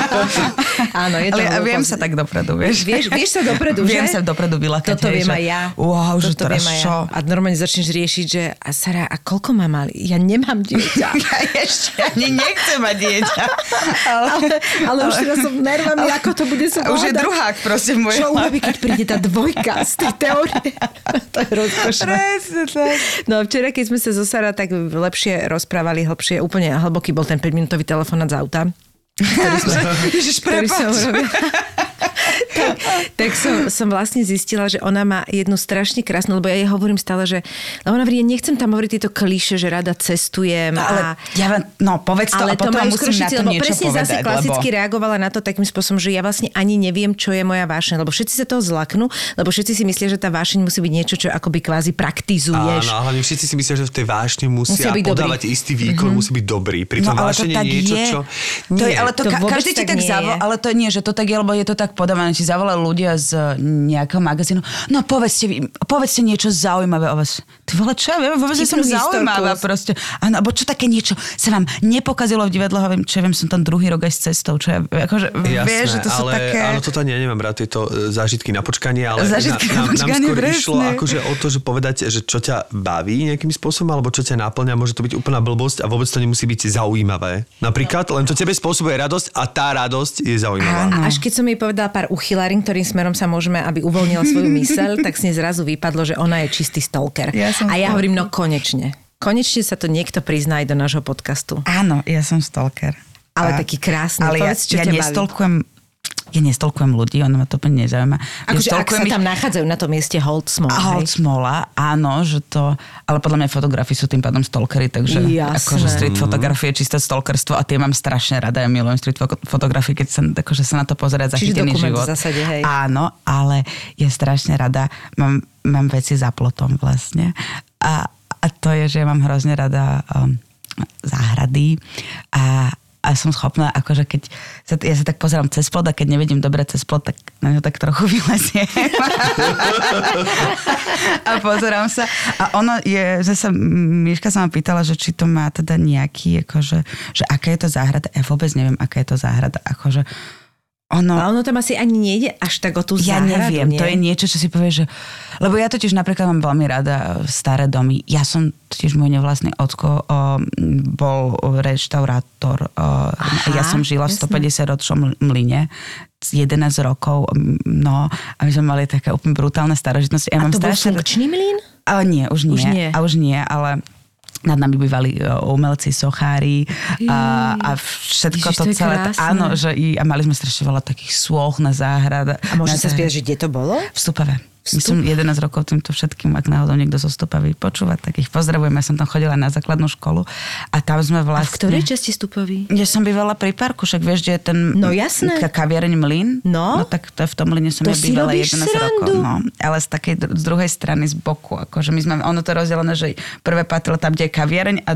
Áno, je to ale ja viem sa tak dopredu, vieš. Vieš, vieš sa dopredu, Viem sa dopredu vylakať. Toto viem aj ja. Wow, že Toto teraz čo? Ja. A normálne začneš riešiť, že a Sara, a koľko má mali? Ja nemám dieťa. ja ešte ani nechcem mať dieťa. Ale, ale, ale už teraz som nervami, ale, ako to bude sa Už je druhák proste v mojej Čo urobí, keď príde tá dvojka z tej teórie? To je rozkošné. Presne tak. No včera, keď sme sa zo Sara tak lepšie rozprávali, hlbšie, úplne hlboký bol ten 5-minútový telefonát z auta. Ktorý som, Ježiš, tak, tak som, som vlastne zistila, že ona má jednu strašne krásnu, lebo ja jej hovorím stále, že lebo ona hovorí, nechcem tam hovoriť tieto klíše, že rada cestujem. No, ale a, ja, no povedz to ale a potom to musím na to lebo niečo presne povedať, zase klasicky lebo... reagovala na to takým spôsobom, že ja vlastne ani neviem, čo je moja vášeň, lebo všetci sa toho zlaknú, lebo všetci si myslia, že tá vášeň musí byť niečo, čo akoby kvázi praktizuješ. Áno, hlavne všetci si myslia, že v tej vášni musia, musia byť podávať dobrý. istý výkon, mm-hmm. musí byť dobrý. Pri tom no, vášeň je niečo, je. čo... Nie. To je, ale to, to ka- každý ti tak zavolá, ale to nie, že to tak je, lebo je to tak podávané, ti zavolajú ľudia z nejakého magazínu. No povedzte, povedzte niečo zaujímavé o vás. Ty vole, čo ja viem, vôbec som zaujímavá proste. Áno, alebo čo také niečo sa vám nepokazilo v divadle, viem, čo ja viem, som tam druhý rok aj s cestou, čo ja, akože, Jasné, vieš, že to ale, sú také... Áno, toto nie, nemám rád tieto e, zážitky na počkanie, ale zážitky na, na počkanie, nám skôr presne. išlo akože o to, že povedať, že čo ťa baví nejakým spôsobom, alebo čo ťa náplňa, môže to byť úplná blbosť a vôbec to nemusí byť zaujímavé. Napríklad, len to tebe spôsobuje radosť a tá radosť je zaujímavá. Áno. Až keď som jej povedala pár uchylarín, ktorým smerom sa môžeme, aby uvoľnila svoju myseľ, tak s nej zrazu vypadlo, že ona je čistý stalker. Ja a ja hovorím, no konečne. Konečne sa to niekto prizná aj do nášho podcastu. Áno, ja som stalker. Ale a, taký krásny. Ale Povedz, ja, ja nestolkujem ja nestolkujem ľudí, ono ma to úplne nezaujíma. Akože ja ak sa tam nachádzajú na tom mieste hold smola. Hold smola, áno, že to, ale podľa mňa fotografie sú tým pádom stalkery, takže Jasné. akože street fotografie je čisté stalkerstvo a tie mám strašne rada, ja milujem street fotografie, keď sa, akože sa na to pozerať zachytený Čiže život. zásade, hej. Áno, ale je strašne rada, mám, mám veci za plotom vlastne a, a to je, že ja mám hrozne rada um, záhrady a a som schopná, akože keď sa, ja sa tak pozerám cez plot a keď nevidím dobre cez plot, tak na ňo tak trochu vyleziem. a pozerám sa. A ono je, že sa, Miška sa ma pýtala, že či to má teda nejaký, akože, že aká je to záhrada. Ja vôbec neviem, aká je to záhrada. Akože, ono, a ono tam asi ani nejde až tak o tú ja záhradu, neviem, nie? to je niečo, čo si povie, že... Lebo ja totiž napríklad mám veľmi rada staré domy. Ja som totiž môj nevlastný ocko o, bol reštaurátor. O, Aha, ja som žila jasné. v 150 ročnom mline 11 rokov, no a my sme mali také úplne brutálne starožitnosti. Ja a mám to bol funkčný mlyn? ale nie, už nie. Už nie. A už nie, ale nad nami bývali e, umelci, sochári a, a všetko Ježiš, to, to celé. krásne. Áno, že i, a mali sme strašne veľa takých sôch na záhrada. A môže na sa spýtať, že kde to bolo? v Stupave. My som 11 rokov týmto všetkým, ak náhodou niekto zo Stupavy počúva, tak ich pozdravujem. Ja som tam chodila na základnú školu a tam sme A v vlastne... ktorej časti Stupový? Ja som bývala pri parku, však vieš, že je ten No jasné. ka- kaviareň Mlyn. No. no tak to v tom Mlyne som To ja bývala robíš 11 rokov. srandu. No, ale z takej z druhej strany z boku. Akože my sme, ono to rozdelené, že prvé patrilo tam, kde je kaviareň a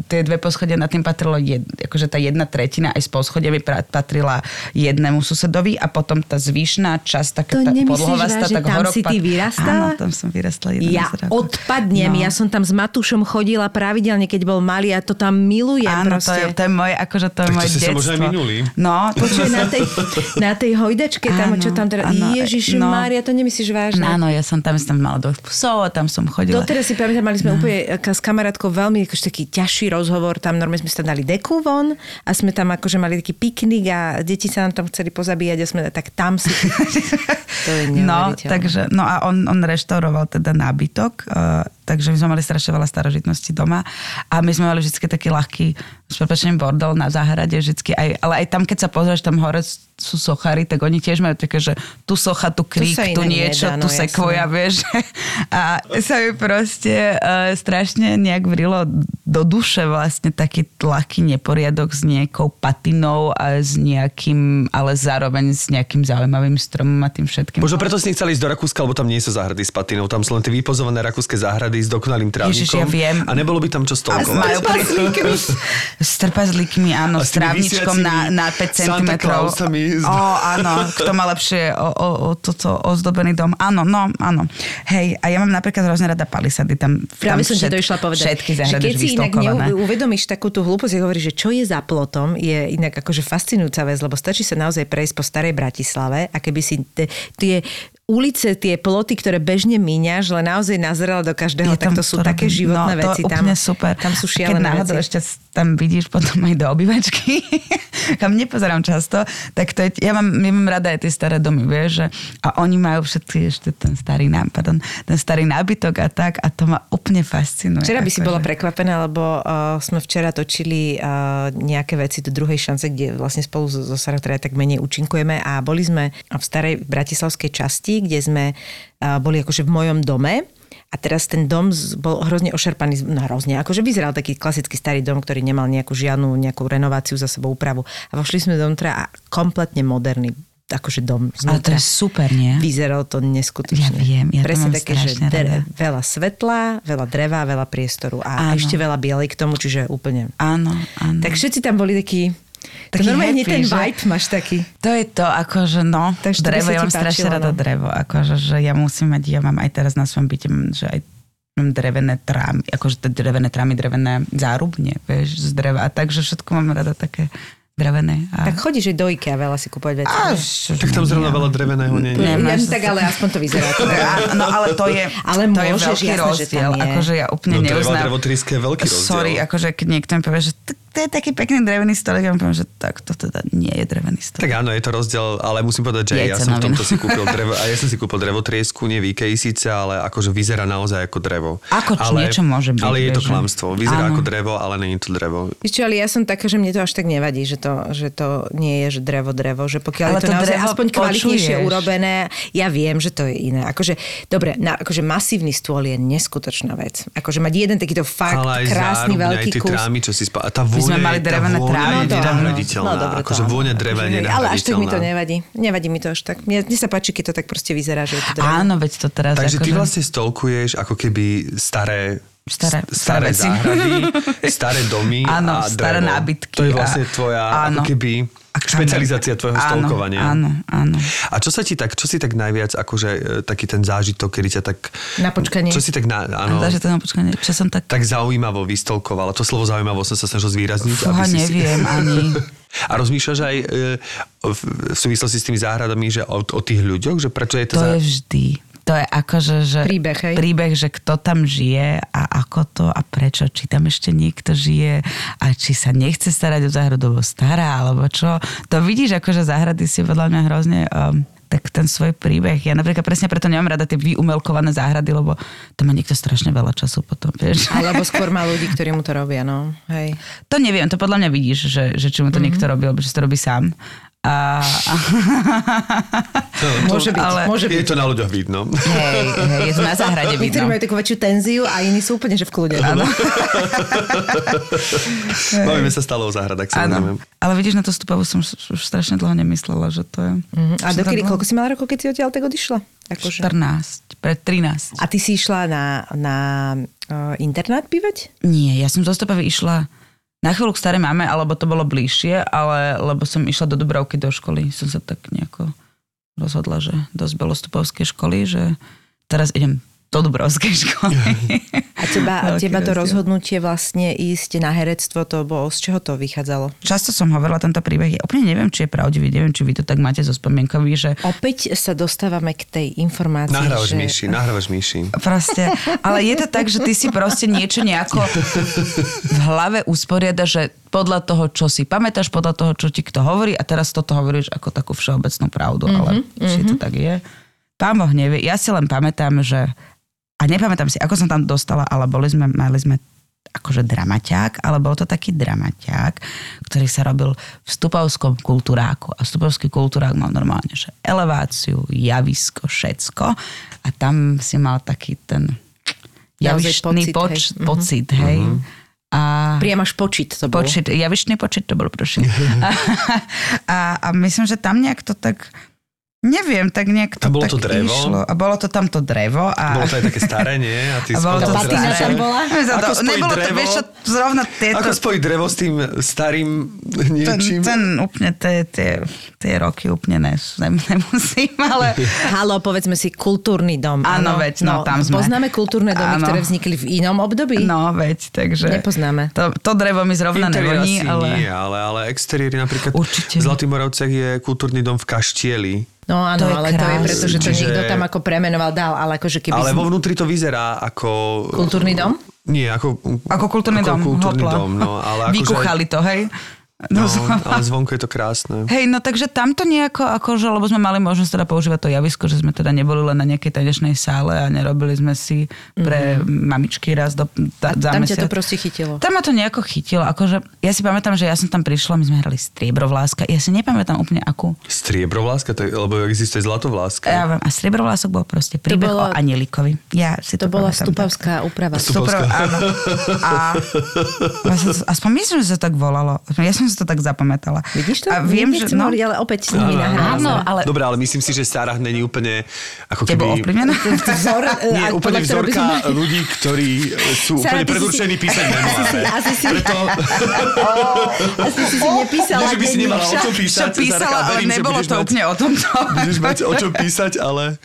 tie dve poschodia, na tým patrilo jed, akože tá jedna tretina aj z poschodia by patrila jednému susedovi a potom tá zvyšná časť, taká To tá podlhovastá, tak tam horok si ty vyrastala? Áno, tam som vyrastala 11 Ja rokov. odpadnem, No. ja som tam s Matúšom chodila pravidelne, keď bol malý a to tam milujem Áno, to proste. je, to je moje, akože to je Tak to moje sa detstvo. možno aj minuli. No, Počuj, na tej, na tej hojdačke tam, Áno, čo tam teraz... Ježiš, no. Mária, to nemyslíš vážne? Áno, ja som tam, som tam mala dvoch psov a tam som chodila. Doteraz si pamätám, mali sme úplne ka- s kamarátkou veľmi akože taký ťažší rozhovor, tam normálne sme tam dali deku von a sme tam akože mali taký piknik a deti sa nám tam chceli pozabíjať a sme tak tam si... to je No, takže, no a on, on reštauroval teda nábytok, uh, takže my sme mali strašne veľa starožitností doma a my sme mali vždy taký ľahký s bordel na záhrade, vždycky aj, ale aj tam, keď sa pozrieš tam hore, sú sochári, tak oni tiež majú také, že tu socha, tu krík, tu, tu niečo, nedá, no, tu sekvoja, vieš. A sa mi proste uh, strašne nejak vrilo do duše vlastne taký tlaký neporiadok s nejakou patinou a s nejakým, ale zároveň s nejakým zaujímavým stromom a tým všetkým. Možno preto si nechceli ísť do Rakúska, lebo tam nie sú záhrady s patinou, tam sú len tie vypozované rakúske záhrady s dokonalým trávnikom. Ježiš, ja viem. A nebolo by tam čo stolkovať. A s trpazlíkmi, áno, s trávničkom na, na 5 cm. O, áno, kto má lepšie o, o, o toto ozdobený dom. Áno, no, áno. Hej, a ja mám napríklad hrozne rada palisady. Tam, Práve tam som všet, to išla povedať. Všetky že keď si inak neuvedomíš takú tú hlúposť, hovoríš, že čo je za plotom, je inak akože fascinujúca vec, lebo stačí sa naozaj prejsť po starej Bratislave a keby si tie ulice, tie ploty, ktoré bežne míňaš, ale naozaj nazerala do každého, tak to sú to také životné no, veci. Tam, super. Tam sú šialené veci. ešte tam vidíš potom aj do obývačky, kam nepozerám často, tak to je, ja mám, ja mám rada aj tie staré domy, vieš, že, a oni majú všetky ešte ten starý, pardon, ten starý nábytok a tak a to ma úplne fascinuje. Včera by si bola že... prekvapená, lebo uh, sme včera točili uh, nejaké veci do druhej šance, kde vlastne spolu so, so Sarah teda tak menej účinkujeme a boli sme v starej bratislavskej časti, kde sme boli akože v mojom dome a teraz ten dom bol hrozne ošerpaný, no hrozne, akože vyzeral taký klasický starý dom, ktorý nemal nejakú žiadnu nejakú renováciu za sebou úpravu. A vošli sme do a kompletne moderný akože dom znútra. Ale to je super, nie? Vyzeralo to neskutočne. Ja viem, ja Presne také, že dre, veľa svetla, veľa dreva, veľa priestoru a áno. ešte veľa bielej k tomu, čiže úplne. Áno, áno. Tak všetci tam boli takí taký to normálne happy, ten vibe máš taký. To je to, akože no, Takže drevo, ja mám strašne rada no. drevo, akože, že ja musím mať, ja mám aj teraz na svojom byte, že aj mám drevené trámy, akože drevené trámy, drevené zárubne, vieš, z dreva. A takže všetko mám rada také drevené. A... Tak chodíš aj do IKEA veľa si kúpať veci. Až, tak tam zrovna veľa dreveného nie je. Ja, tak ale aspoň to vyzerá. no ale to je, ale to je veľký jasné, rozdiel. Akože ja úplne no, neuznám. Drevo, drevo je veľký rozdiel. Sorry, akože keď niekto mi povie, že to je taký pekný drevený stolek, ja poviem, že tak to teda nie je drevený stolek. Tak áno, je to rozdiel, ale musím povedať, že ja som v tomto si kúpil drevo, a ja som si kúpil drevo triesku, nie v síce, ale akože vyzerá naozaj ako drevo. Ako či ale, niečo môže byť. Ale je to klamstvo. Vyzerá áno. ako drevo, ale nie je to drevo. Čo, ale ja som taká, že mne to až tak nevadí, že to, že to nie je že drevo, drevo, že pokiaľ ale je to, to naozaj aspoň kvalitnejšie urobené, ja viem, že to je iné. Akože, dobre, na, akože masívny stôl je neskutočná vec. Akože mať jeden takýto fakt krásny veľký kus. Trámy, čo si spá... a tá vôňa sme mali drevené trámy. Je nenahraditeľná. No, dobre, akože vôňa dreva je Ale až tak mi to nevadí. Nevadí mi to až tak. Mne, mne sa páči, keď to tak proste vyzerá, že je to drevo. Áno, veď to teraz. Takže ty akože- vlastne stolkuješ ako keby staré staré, staré, staré záhrady, staré domy áno, a staré nábytky. To je vlastne tvoja áno. ako keby špecializácia tvojho áno, stolkovania. Áno, áno. A čo sa ti tak, čo si tak najviac, akože e, taký ten zážitok, kedy ťa tak... Na počkanie. Čo si tak, na, áno, zážitok na počkanie, čo som tak... Tak zaujímavo vystolkovala. To slovo zaujímavo som sa snažil zvýrazniť. Fúha, neviem si... ani. A rozmýšľaš aj e, v súvislosti s tými záhradami, že o, o tých ľuďoch, že prečo je to... To za... je vždy to je akože, že príbeh, hej? príbeh, že kto tam žije a ako to a prečo, či tam ešte niekto žije a či sa nechce starať o záhradu, lebo stará, alebo čo. To vidíš, akože záhrady si podľa mňa hrozne um, tak ten svoj príbeh. Ja napríklad presne preto nemám rada tie vyumelkované záhrady, lebo to má niekto strašne veľa času potom, vieš. Alebo skôr má ľudí, ktorí mu to robia, no. Hej. To neviem, to podľa mňa vidíš, že, že či mu to mm-hmm. niekto robí, alebo že to robí sám. A... To, to, môže byť, ale... môže byť. Je to na ľuďoch vidno. Hej, hej, je to na záhrade vidno. Niektorí majú takú väčšiu tenziu a iní sú úplne, že v kľude. Áno. Bavíme sa stále o záhradách, samozrejme. Ale vidíš, na to stupavu som už strašne dlho nemyslela, že to je... Uh-huh. A dokedy, koľko si mala rokov, keď si odtiaľ tak odišla? Akože... 14, pred 13. A ty si išla na, na uh, internát bývať? Nie, ja som zo Stopavy išla na chvíľu k starej máme, alebo to bolo bližšie, ale lebo som išla do Dubravky do školy, som sa tak nejako rozhodla, že do Zbelostupovskej školy, že teraz idem do Dubrovskej školy. A teba, teba to rozhodnutie vlastne ísť na herectvo, to bolo, z čoho to vychádzalo? Často som hovorila tento príbeh, ja úplne neviem, či je pravdivý, neviem, či vy to tak máte zo spomienkový, že... Opäť sa dostávame k tej informácii, Nahrávaš že... myši, nahrávaš myši. Proste, ale je to tak, že ty si proste niečo nejako v hlave usporiada, že podľa toho, čo si pamätáš, podľa toho, čo ti kto hovorí a teraz toto hovoríš ako takú všeobecnú pravdu, mm-hmm, ale mm-hmm. či to tak je. Pán Boh nevie, ja si len pamätám, že a nepamätám si, ako som tam dostala, ale boli sme, mali sme akože dramaťák, ale bol to taký dramaťák, ktorý sa robil v Stupovskom kultúráku. A Stupovský kultúrák mal normálne, že eleváciu, javisko, všetko. A tam si mal taký ten javištný pocit, poč, hej. Mhm. pocit, hej. Uh-huh. A Priam až počit to bol. Počit, javišný počit to bol, prosím. a, a, a myslím, že tam nejak to tak Neviem, tak nejak to, a bolo to drevo? išlo. A bolo to tam to drevo. A... Bolo to aj také staré, nie? A, ty a bolo to patina tam bola? Ako to, nebolo drevo, to, vieš čo, zrovna tieto... Ako spojiť drevo s tým starým niečím? Ten, ten úplne, tie, tie, tie roky úplne ne, nemusím, ale... Halo, povedzme si, kultúrny dom. Áno, veď, no, no tam sme. Poznáme kultúrne domy, ano. ktoré vznikli v inom období? No, veď, takže... Nepoznáme. To, to drevo mi zrovna nevoní, ale... nie, ale, ale exteriéry napríklad Určite. v Zlatých Moravciach je kultúrny dom v Kaštieli No áno, to ale krásne. to je preto, že to Čiže... niekto tam ako premenoval dal, ale akože keby... Ale vo vnútri to vyzerá ako... Kultúrny dom? Nie, ako... Ako kultúrny ako dom, kultúrny dom, no, ale akože- Vykuchali to, hej? No, no ale zvonku je to krásne. Hej, no takže tamto nejako, akože, lebo sme mali možnosť teda používať to javisko, že sme teda neboli len na nejakej tanečnej sále a nerobili sme si pre mm-hmm. mamičky raz do, da, a tam mesiac. ťa to proste chytilo? Tam ma to nejako chytilo. Akože, ja si pamätám, že ja som tam prišla, my sme hrali striebrovláska. Ja si nepamätám úplne akú. Striebrovláska? To je, lebo existuje zlatovláska. Ja viem, a striebrovlások bol proste príbeh bolo, o Anielikovi. Ja si to, to bola stupavská tak. úprava. Stupavská. áno. A, a, aspoň myslím, že sa tak volalo. Ja som si to tak zapamätala. Vidíš to? A viem, že... No, ale opäť s nimi Áno, ale... Dobre, ale myslím si, že Sarah není úplne ako keby... ovplyvnená? Vzor, Nie, úplne vzorka ľudí, ktorí sú úplne predurčení písať memoáre. Asi si... Asi si si nepísala Nie, že by si nemala o čom písať. písala, ale nebolo to úplne o tomto. Budeš mať o čom písať, ale...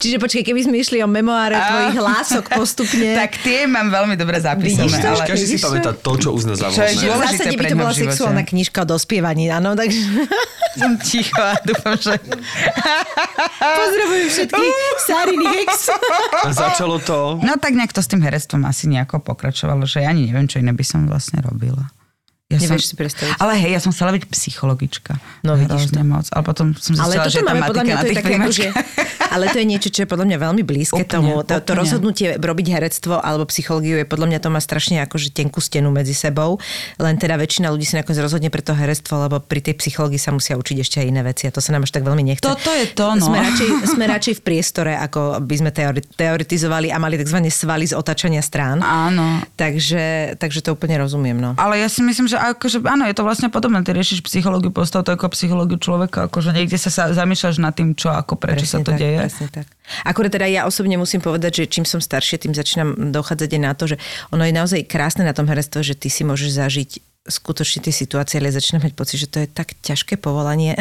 Čiže počkej, keby sme išli o memoáre tvojich hlások postupne... Tak tie mám veľmi dobre zapísané. Každý si pamätá to, čo uzná za vhodné. V zásade by to bola sexuálna knižka o dospievaní, áno, takže... Som ticho a dúfam, že... Pozdravujem všetkých Sariny Hex. A začalo to... No tak nejak to s tým herectvom asi nejako pokračovalo, že ja ani neviem, čo iné by som vlastne robila. Ja Nevieš som, si predstaviť. Ale hej, ja som chcela byť psychologička. No vidíš to. moc. Ale potom som zistila, že tam podľa mňa to je také, akože, Ale to je niečo, čo je podľa mňa veľmi blízke úplne, tomu. To, to rozhodnutie robiť herectvo alebo psychológiu je podľa mňa to má strašne akože tenkú stenu medzi sebou. Len teda väčšina ľudí si nakoniec rozhodne pre to herectvo, lebo pri tej psychológii sa musia učiť ešte aj iné veci a to sa nám až tak veľmi nechce. Toto je to, no. Sme radšej, sme radšej v priestore, ako by sme teoretizovali a mali tzv. svaly z otačania strán. Áno. Takže, takže to úplne rozumiem. No. Ale ja si myslím, že akože, áno, je to vlastne podobné. Ty riešiš psychológiu, postav to ako psychológiu človeka, akože niekde sa, sa zamýšľaš nad tým, čo, ako, prečo presne sa to tak, deje. Presne tak. Akurát teda ja osobne musím povedať, že čím som staršie, tým začínam dochádzať aj na to, že ono je naozaj krásne na tom herectve, že ty si môžeš zažiť skutočne tie situácie, ale začínam mať pocit, že to je tak ťažké povolanie,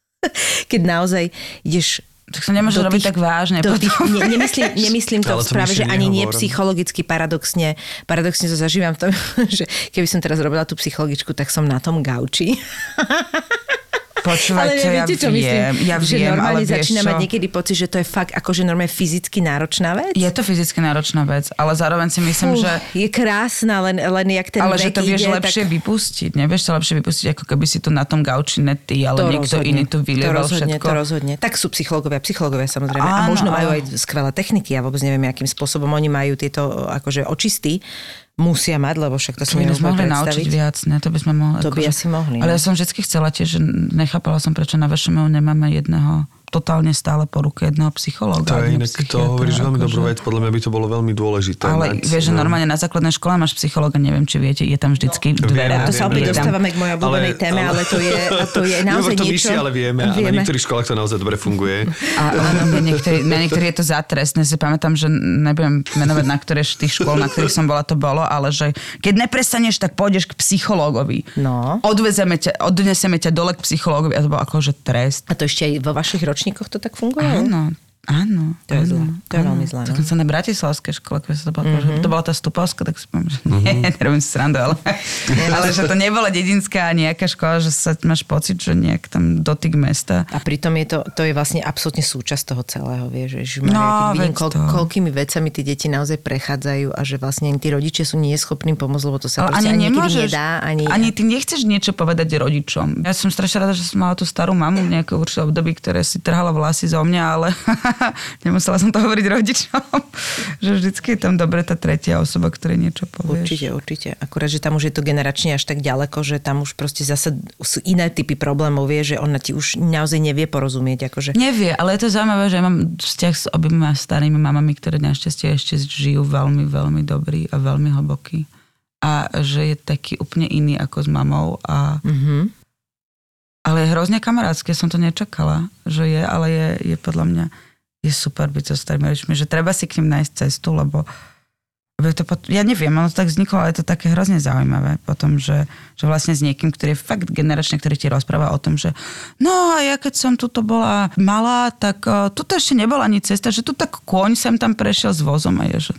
keď naozaj ideš tak sa nemôže robiť tých, tak vážne. Do tých, ne, nemyslím, nemyslím to v správe, že ani nie psychologicky paradoxne. Paradoxne to zažívam v tom, že keby som teraz robila tú psychologičku, tak som na tom gauči. Počúvaj, ale čo viete, ja čo viem, myslím? Ja že viem, normálne ale začína mať niekedy pocit, že to je fakt akože normálne fyzicky náročná vec. Je to fyzicky náročná vec, ale zároveň si myslím, Fú, že... Je krásna, len, len jak ten Ale že to vieš ide, lepšie tak... vypustiť, nevieš to lepšie vypustiť, ako keby si to na tom gauči ty, ale to niekto rozhodne, iný tu vylieval to rozhodne, všetko. To rozhodne, Tak sú psychológovia, psychológovia samozrejme. Áno, a možno majú aj skvelé techniky, ja vôbec neviem, akým spôsobom oni majú tieto akože očisty musia mať, lebo však to si sme mohli naučiť viac, ne? To by sme mohli. To by akože, asi mohli. Ale no. ja som vždy chcela tiež, že nechápala som, prečo na VŠMU nemáme jedného totálne stále po ruke jedného psychológa. To je inak, to hovoríš veľmi dobrú vec, podľa mňa by to bolo veľmi dôležité. Ale mať, vieš, že no. normálne na základnej škole máš psychológa, neviem, či viete, je tam vždycky no, dvere. To sa opäť dostávame k mojej obľúbenej ale, téme, ale, ale to je, to je naozaj to niečo... Vyššie, ale vieme, vieme. A na niektorých školách to naozaj dobre funguje. A, áno, na niektorých, na niektorých je to za trestné. Si pamätám, že nebudem menovať, na ktoré z tých škôl, na ktorých som bola, to bolo, ale že keď neprestaneš, tak pôjdeš k psychológovi. No. Odvezeme ťa, odneseme ťa dole k psychológovi a to bolo akože trest. A to ešte aj vo vašich ročníkoch to tak funguje? Áno, Áno. To je zle. To je veľmi zle. No. som na Bratislavskej škole, keď sa to bolo, mm-hmm. to bola tá Stupovská, tak si poviem, že mm-hmm. nie, nerobím si srandu, ale, ale že to nebola dedinská nejaká škola, že sa máš pocit, že nejak tam dotyk mesta. A pritom je to, to je vlastne absolútne súčasť toho celého, vieš, že no, vidím, koľ, koľkými vecami tí deti naozaj prechádzajú a že vlastne tí rodičia sú neschopní pomôcť, lebo to sa ale ani, nemôžeš, nedá. Ani, ani ty nechceš niečo povedať rodičom. Ja som strašne rada, že som mala tú starú mamu v nejakom určitom období, ktoré si trhala vlasy zo mňa, ale Nemusela som to hovoriť rodičom, že vždycky je tam dobre tá tretia osoba, ktorá niečo povie. Určite, určite. Akurát, že tam už je to generačne až tak ďaleko, že tam už proste zase sú iné typy problémov, vie, že ona ti už naozaj nevie porozumieť. Akože... Nevie, ale je to zaujímavé, že ja mám vzťah s oboma starými mamami, ktoré našťastie ešte žijú veľmi, veľmi dobrý a veľmi hlboký. A že je taký úplne iný ako s mamou a mm-hmm ale je hrozne kamarátske, som to nečakala, že je, ale je, je podľa mňa je super byť so starými rodičmi, že treba si k ním nájsť cestu, lebo to pot- ja neviem, ono to tak vzniklo, ale je to také hrozne zaujímavé potom, že, že vlastne s niekým, ktorý je fakt generačný, ktorý ti rozpráva o tom, že no a ja keď som tuto bola malá, tak uh, tuto ešte nebola ani cesta, že tu tak kôň sem tam prešiel s vozom a je, že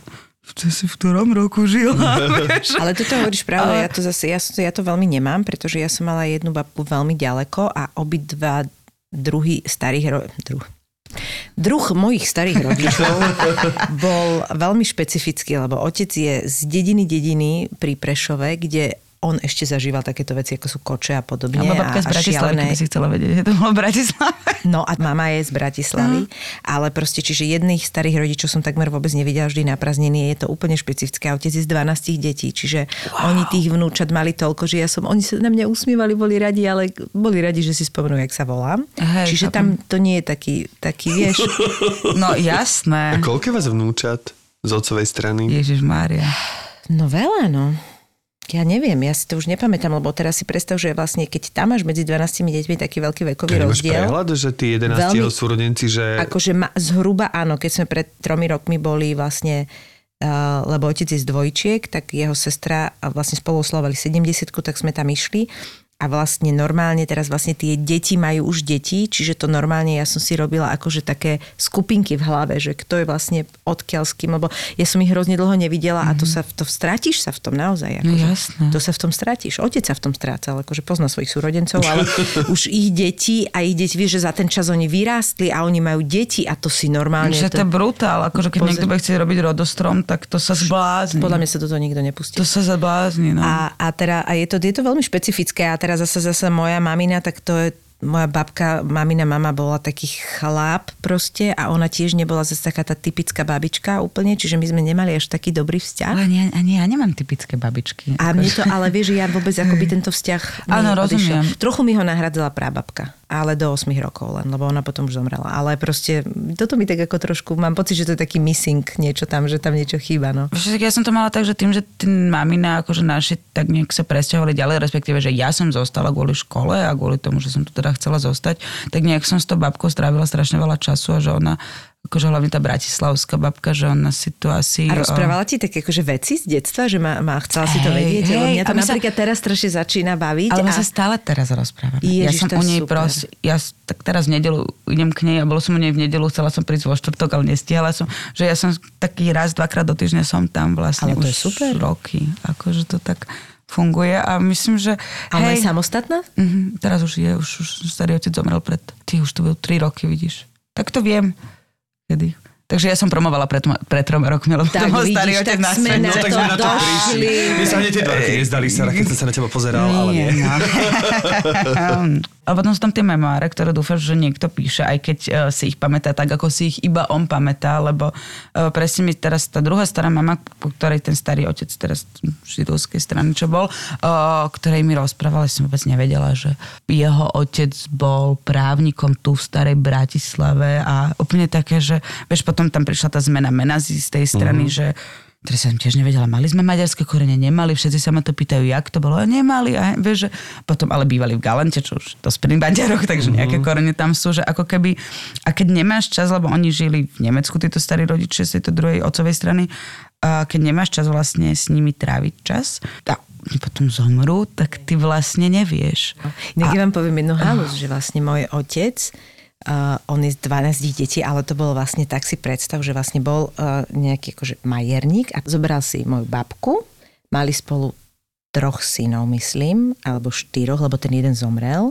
ty si v ktorom roku žila. Ale toto hovoríš pravdu, Ale... ja to zase, ja, ja to veľmi nemám, pretože ja som mala jednu babku veľmi ďaleko a obidva druhy starých ro... druh. Druh mojich starých rodičov bol veľmi špecifický, lebo otec je z dediny dediny pri Prešove, kde on ešte zažíval takéto veci, ako sú koče a podobne. A babka z Bratislavy, keby si chcela vedieť, že to bolo v Bratislave. No a mama je z Bratislavy, uh. ale proste, čiže jedných starých rodičov som takmer vôbec nevidela vždy na prázdniny. Je to úplne špecifické. Otec je z 12 detí, čiže wow. oni tých vnúčat mali toľko, že ja som, oni sa na mňa usmievali, boli radi, ale boli radi, že si spomenú, jak sa volám. Hej, čiže chápem. tam to nie je taký, taký vieš. No jasné. A koľko vás vnúčat z otcovej strany? Ježiš Mária. No veľa, no. Ja neviem, ja si to už nepamätám, lebo teraz si predstav, že vlastne keď tam máš medzi 12 deťmi taký veľký vekový to rozdiel. prehľad, že tí 11 veľmi, súrodenci, že... Akože ma, zhruba áno, keď sme pred tromi rokmi boli vlastne Uh, lebo otec je z dvojčiek, tak jeho sestra vlastne spolu oslovali 70 tak sme tam išli a vlastne normálne teraz vlastne tie deti majú už deti, čiže to normálne ja som si robila akože také skupinky v hlave, že kto je vlastne odkiaľ s kým, lebo ja som ich hrozne dlho nevidela mm-hmm. a to mhm. sa, to stratíš sa v tom naozaj. Akože, no, jasné. To sa v tom stratíš. Otec sa v tom strácal, akože pozná svojich súrodencov, ale už ich deti a ich deti, vieš, že za ten čas oni vyrástli a oni majú deti a to si normálne... Že to, je brutál, akože keď Pozor... niekto bude chcieť robiť rodostrom, tak to sa zblázni. Podľa mňa sa toto nikto nepustí. To sa zablázni, no. A, a, teda, a je, to, je to veľmi špecifické a teraz zase, zase moja mamina, tak to je moja babka, mamina mama bola taký chlap proste a ona tiež nebola zase taká tá typická babička úplne, čiže my sme nemali až taký dobrý vzťah. Ale nie, ani ja nemám typické babičky. A mne to, ale vieš, ja vôbec akoby tento vzťah Áno, rozumiem. Trochu mi ho nahradzila prábabka ale do 8 rokov len, lebo ona potom už zomrela. Ale proste toto mi tak ako trošku, mám pocit, že to je taký missing niečo tam, že tam niečo chýba. No. Ja som to mala tak, že tým, že tým mamina, akože naši tak nejak sa presťahovali ďalej, respektíve, že ja som zostala kvôli škole a kvôli tomu, že som tu teda chcela zostať, tak nejak som s tou babkou strávila strašne veľa času a že ona akože hlavne tá bratislavská babka, že ona si to asi... A rozprávala ti také akože veci z detstva, že má, má chcela si to vedieť? Hey, lebo mňa to napríklad sa, teraz strašne začína baviť. Ale a... sa stále teraz rozprávame. ja som u nej proste, ja tak teraz v nedelu idem k nej a bolo som u nej v nedelu, chcela som prísť vo štvrtok, ale nestihala som, že ja som taký raz, dvakrát do týždňa som tam vlastne ale to už je super. roky. Akože to tak funguje a myslím, že... Ale hej, je samostatná? Uh-huh, teraz už je, už, už starý otec zomrel pred... Ty už to bol 3 roky, vidíš. Tak to viem. Kedy? Takže ja som promovala pred, pred troma rokmi, lebo tak, to bol starý otec na sme na, no, tak sme na to prišli. Mne sa hneď tie dva roky nezdali, Sara, keď som sa na teba pozeral, nie, ale nie. No. ale potom sú tam tie memoáre, ktoré dúfam, že niekto píše, aj keď uh, si ich pamätá tak, ako si ich iba on pamätá, lebo uh, presne mi teraz tá druhá stará mama, po ktorej ten starý otec teraz židovskej strany, čo bol, uh, ktorej mi rozprával, som vôbec nevedela, že jeho otec bol právnikom tu v starej Bratislave a úplne také, že vieš, potom tam prišla tá zmena mena z tej strany, uh-huh. že teraz som tiež nevedela, mali sme maďarské korene, nemali, všetci sa ma to pýtajú, jak to bolo, a nemali, a vieš, že potom ale bývali v Galante, čo už to pri Maďaroch, takže uh-huh. nejaké korene tam sú, že ako keby, a keď nemáš čas, lebo oni žili v Nemecku, títo starí rodičia z tejto druhej otcovej strany, a keď nemáš čas vlastne s nimi tráviť čas, a potom zomrú, tak ty vlastne nevieš. Nech a... vám poviem jednu halus, že vlastne môj otec, Uh, on je z 12 detí, ale to bolo vlastne tak si predstav, že vlastne bol uh, nejaký akože majerník a zobral si moju babku, mali spolu troch synov, myslím, alebo štyroch, lebo ten jeden zomrel.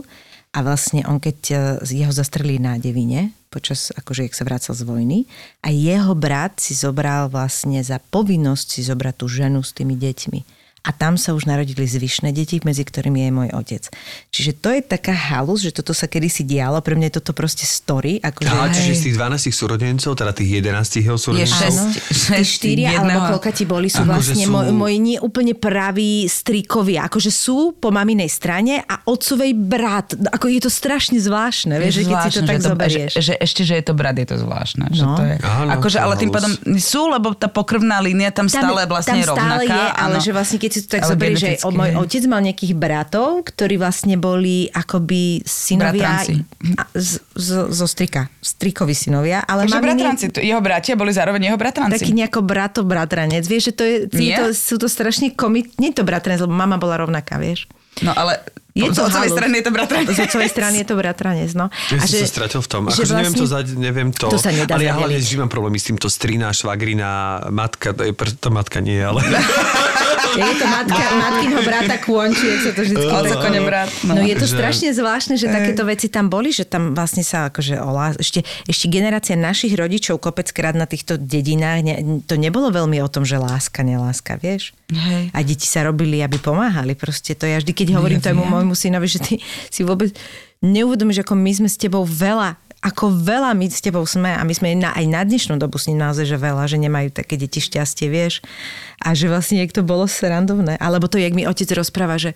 A vlastne on, keď uh, jeho zastrelili na devine, počas, akože, jak sa vracal z vojny, a jeho brat si zobral vlastne za povinnosť si zobrať tú ženu s tými deťmi. A tam sa už narodili zvyšné deti, medzi ktorými je môj otec. Čiže to je taká halus, že toto sa kedysi dialo, pre mňa je toto proste story. Akože, Aha, čiže z tých 12 súrodencov, teda tých 11 jeho súrodencov? Je 6, 6 4, alebo koľko ti boli, sú akože vlastne sú... moji moj nie úplne praví strikovia. Akože sú po maminej strane a otcovej brat. Ako je to strašne zvláštne, vieš, že keď si to tak to, zoberieš. Že, že, ešte, že je to brat, je to zvláštne. No. Že to je, Áno, akože, ale tým pádom sú, lebo tá pokrvná línia tam, tam stále vlastne tam stále rovnaká. je, ale že vlastne keď si to tak zoberieš, že môj otec mal nejakých bratov, ktorí vlastne boli akoby synovia z, z, zo strika. Strikovi synovia. Ale Takže bratranci, nie... jeho bratia boli zároveň jeho bratranci. Taký nejako brato bratranec. Vieš, že to je, to, sú to strašne komit... Nie je to bratranec, lebo mama bola rovnaká, vieš. No ale je z otcovej strany je to bratranec. Z otcovej strany je to bratranec, no. Ja a som že, sa stratil v tom. Akože vlastne, neviem to zať, neviem to. To sa nedá Ale ja hlavne vždy mám problémy s týmto strina, švagrina, matka, to, je, to matka nie, ale... Je to matka, matkinho brata kônčiek, sa to vždy no, brat. No. no je to že... strašne zvláštne, že takéto veci tam boli, že tam vlastne sa akože olá, ešte, ešte generácia našich rodičov kopeckrát na týchto dedinách, ne, to nebolo veľmi o tom, že láska, neláska, vieš? Hej. A deti sa robili, aby pomáhali. Proste to ja vždy, keď hovorím ja tomu môjmu synovi, že ty si vôbec neuvedomíš, ako my sme s tebou veľa ako veľa my s tebou sme a my sme na, aj na dnešnú dobu s ním naozaj, že veľa, že nemajú také deti šťastie, vieš. A že vlastne jak to bolo srandovné. Alebo to, jak mi otec rozpráva, že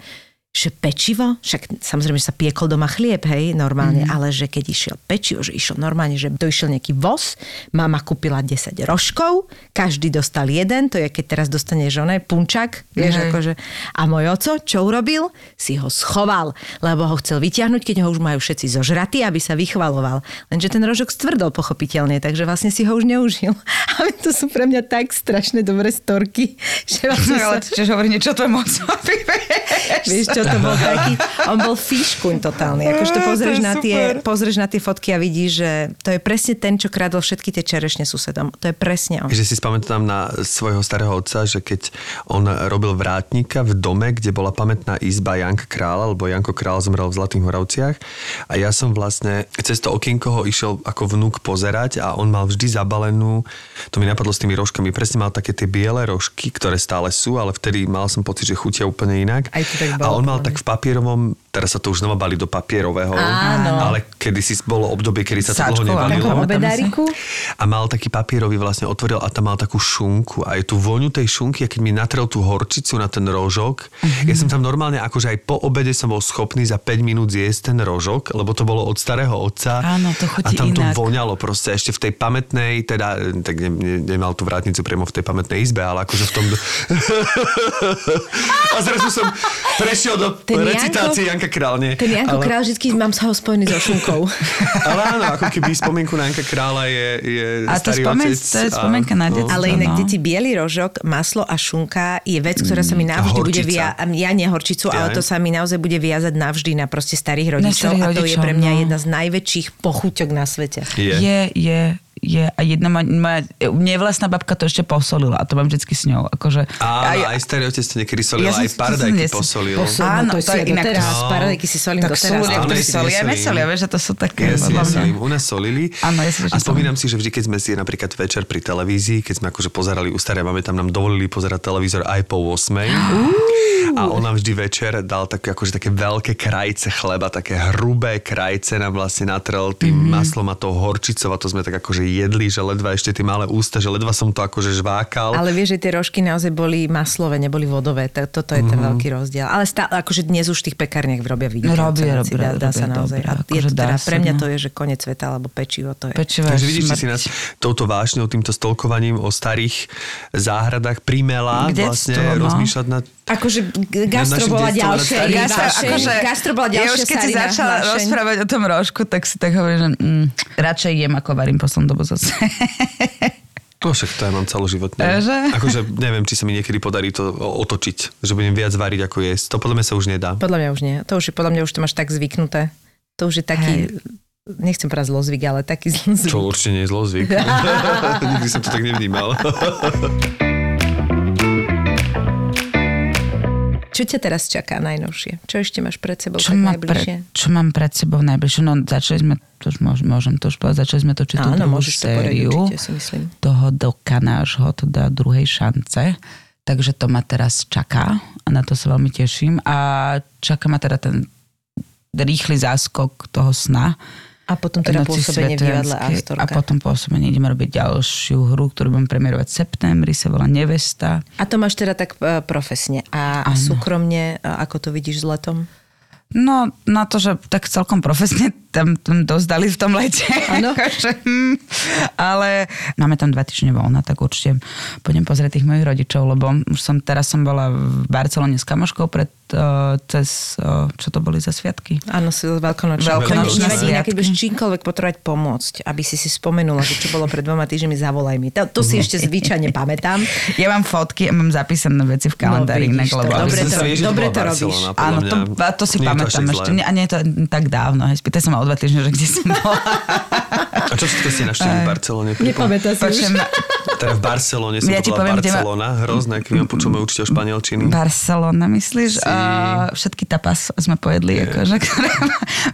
že pečivo, však samozrejme, že sa piekol doma chlieb, hej, normálne, mm. ale že keď išiel pečivo, že išiel normálne, že to išiel nejaký voz, mama kúpila 10 rožkov, každý dostal jeden, to je keď teraz dostane žone, punčak, vieš, mm. akože. A môj oco, čo urobil? Si ho schoval, lebo ho chcel vyťahnuť, keď ho už majú všetci zožratí, aby sa vychvaloval. Lenže ten rožok stvrdol pochopiteľne, takže vlastne si ho už neužil. A to sú pre mňa tak strašne dobré storky, že vlastne sa... Čiže hovorí niečo tvojmu Vieš čo, to bol taký, on bol fíškuň totálny. Akože to pozrieš, to na tie, pozrieš na tie fotky a vidíš, že to je presne ten, čo kradol všetky tie čerešne susedom. To je presne on. Že si spamätám na svojho starého otca, že keď on robil vrátnika v dome, kde bola pamätná izba Janka Krála, lebo Janko Král zomrel v Zlatých Moravciach a ja som vlastne cez to okienko ho išiel ako vnúk pozerať a on mal vždy zabalenú, to mi napadlo s tými rožkami, presne mal také tie biele rožky, ktoré stále sú, ale vtedy mal som pocit, že chutia úplne inak. Aj to tak bolo, a on mal tak v papierovom, teraz sa to už znova bali do papierového, Áno. ale kedysi bolo obdobie, kedy sa to dlho nebalilo. A mal taký papierový vlastne otvoril a tam mal takú šunku a je tu voňu tej šunky a keď mi natrel tú horčicu na ten rožok, mm-hmm. ja som tam normálne akože aj po obede som bol schopný za 5 minút zjesť ten rožok, lebo to bolo od starého otca. Áno, to a tam inak. to voňalo proste ešte v tej pamätnej, teda, tak ne, ne, nemal tú vrátnicu priamo v tej pamätnej izbe, ale akože v tom... a zrazu som prešiel do ten recitácie Janko, Janka Králne. Ten Janko ale... Král vždy mám sa ho spojený so šunkou. ale áno, ako keby spomienku na Janka Krála je, je a to starý spomen, otec. To je spomienka na detstvo. Ale inak, no. deti, biely rožok, maslo a šunka je vec, ktorá sa mi mm, navždy bude viazať. Ja nie horčicu, ja. ale to sa mi naozaj bude viazať navždy na proste starých rodičov. Na starých a to rodičov, je pre mňa no. jedna z najväčších pochuťok na svete. Je, je. je je a jedna moja, moja nevlastná babka to ešte posolila a to mám vždycky s ňou. Akože, Áno, aj, aj starý otec to niekedy solil, ja aj paradajky posolil. posolil. Áno, to, to je inak. Teraz, no, paradajky si solím tak doteraz. Tak sú ktorí solia, nesolia, vieš, že to sú také. Ja si nesolím, u nás solili. Áno, ja si a spomínam si, že vždy, keď sme si napríklad večer pri televízii, keď sme akože pozerali u staré máme tam nám dovolili pozerať televízor aj po 8. A on nám vždy večer dal také, akože také veľké krajce chleba, také hrubé krajce nám vlastne natrel tým mm-hmm. maslom a tou horčicou a to sme tak akože jedli, že ledva ešte tie malé ústa, že ledva som to akože žvákal. Ale vieš, že tie rožky naozaj boli maslové, neboli vodové. Toto je ten mm-hmm. veľký rozdiel. Ale stále, akože dnes už v tých pekárniach robia vidieť. Robia, robia, dá, dá sa naozaj. Dobré, a je akože to teda, pre mňa to je, že koniec sveta, alebo pečivo to je. Pečivo Takže vidíš, si nás touto vášňou, týmto stolkovaním o starých záhradách primela vlastne no? rozmýšľať nad Akože gastro bola ďalšia. Gastro, akože, gastro bola ďalšia ja už keď si začala vášeň. rozprávať o tom rožku, tak si tak hovorím, že mm, radšej jem, ako varím poslednú dobu zase. No však to ja mám celoživotne. Že? Akože neviem, či sa mi niekedy podarí to otočiť, že budem viac variť ako jesť. To podľa mňa sa už nedá. Podľa mňa už nie. To už je, podľa mňa už to máš tak zvyknuté. To už je taký, Hej. nechcem povedať zlozvyk, ale taký zlozvyk. Čo určite nie je zlozvyk. Nikdy som to tak nevnímal. Čo ťa teraz čaká najnovšie? Čo ešte máš pred sebou čo tak najbližšie? Pre, čo mám pred sebou najbližšie? No začali sme, to už môžem, môžem to už povedať, začali sme točiť tú druhú sériu to určite, toho doka nášho, teda druhej šance takže to ma teraz čaká a na to sa veľmi teším. A čaká ma teda ten rýchly záskok toho sna. A potom teda pôsobenie v divadle Astorka. A potom pôsobenie ideme robiť ďalšiu hru, ktorú budem premiérovať v septembri, sa volá Nevesta. A to máš teda tak e, profesne. A ano. súkromne, ako to vidíš s letom? No, na to, že tak celkom profesne tam, tam dozdali v tom lete. Áno. Hm. ale máme tam dva týždne voľna, tak určite pôjdem pozrieť tých mojich rodičov, lebo už som, teraz som bola v Barcelone s kamoškou pred uh, cez, uh, čo to boli za sviatky? Áno, si veľkonočné. Veľkonočné sviatky. Keď budeš čímkoľvek potrebovať pomôcť, aby si si spomenula, že čo bolo pred dvoma týždňami, zavolaj mi. To, to si ešte zvyčajne pamätám. Ja mám fotky a mám zapísané veci v kalendári. No, vidíš, lebo... Dobre to, dobre to robíš. Áno, to, to si pamätám ešte. A nie je to tak dávno. Spýtaj sa ma o dva týždne, že kde som bola. A čo všetko ste naštívili v Barcelone? Nepamätá si už. Teda v Barcelone som ja to bola Barcelona, ma... hrozné, keď ma počul môj učiteľ španielčiny. Barcelona, myslíš? Si... Uh, všetky tapas sme pojedli, akože, ktoré...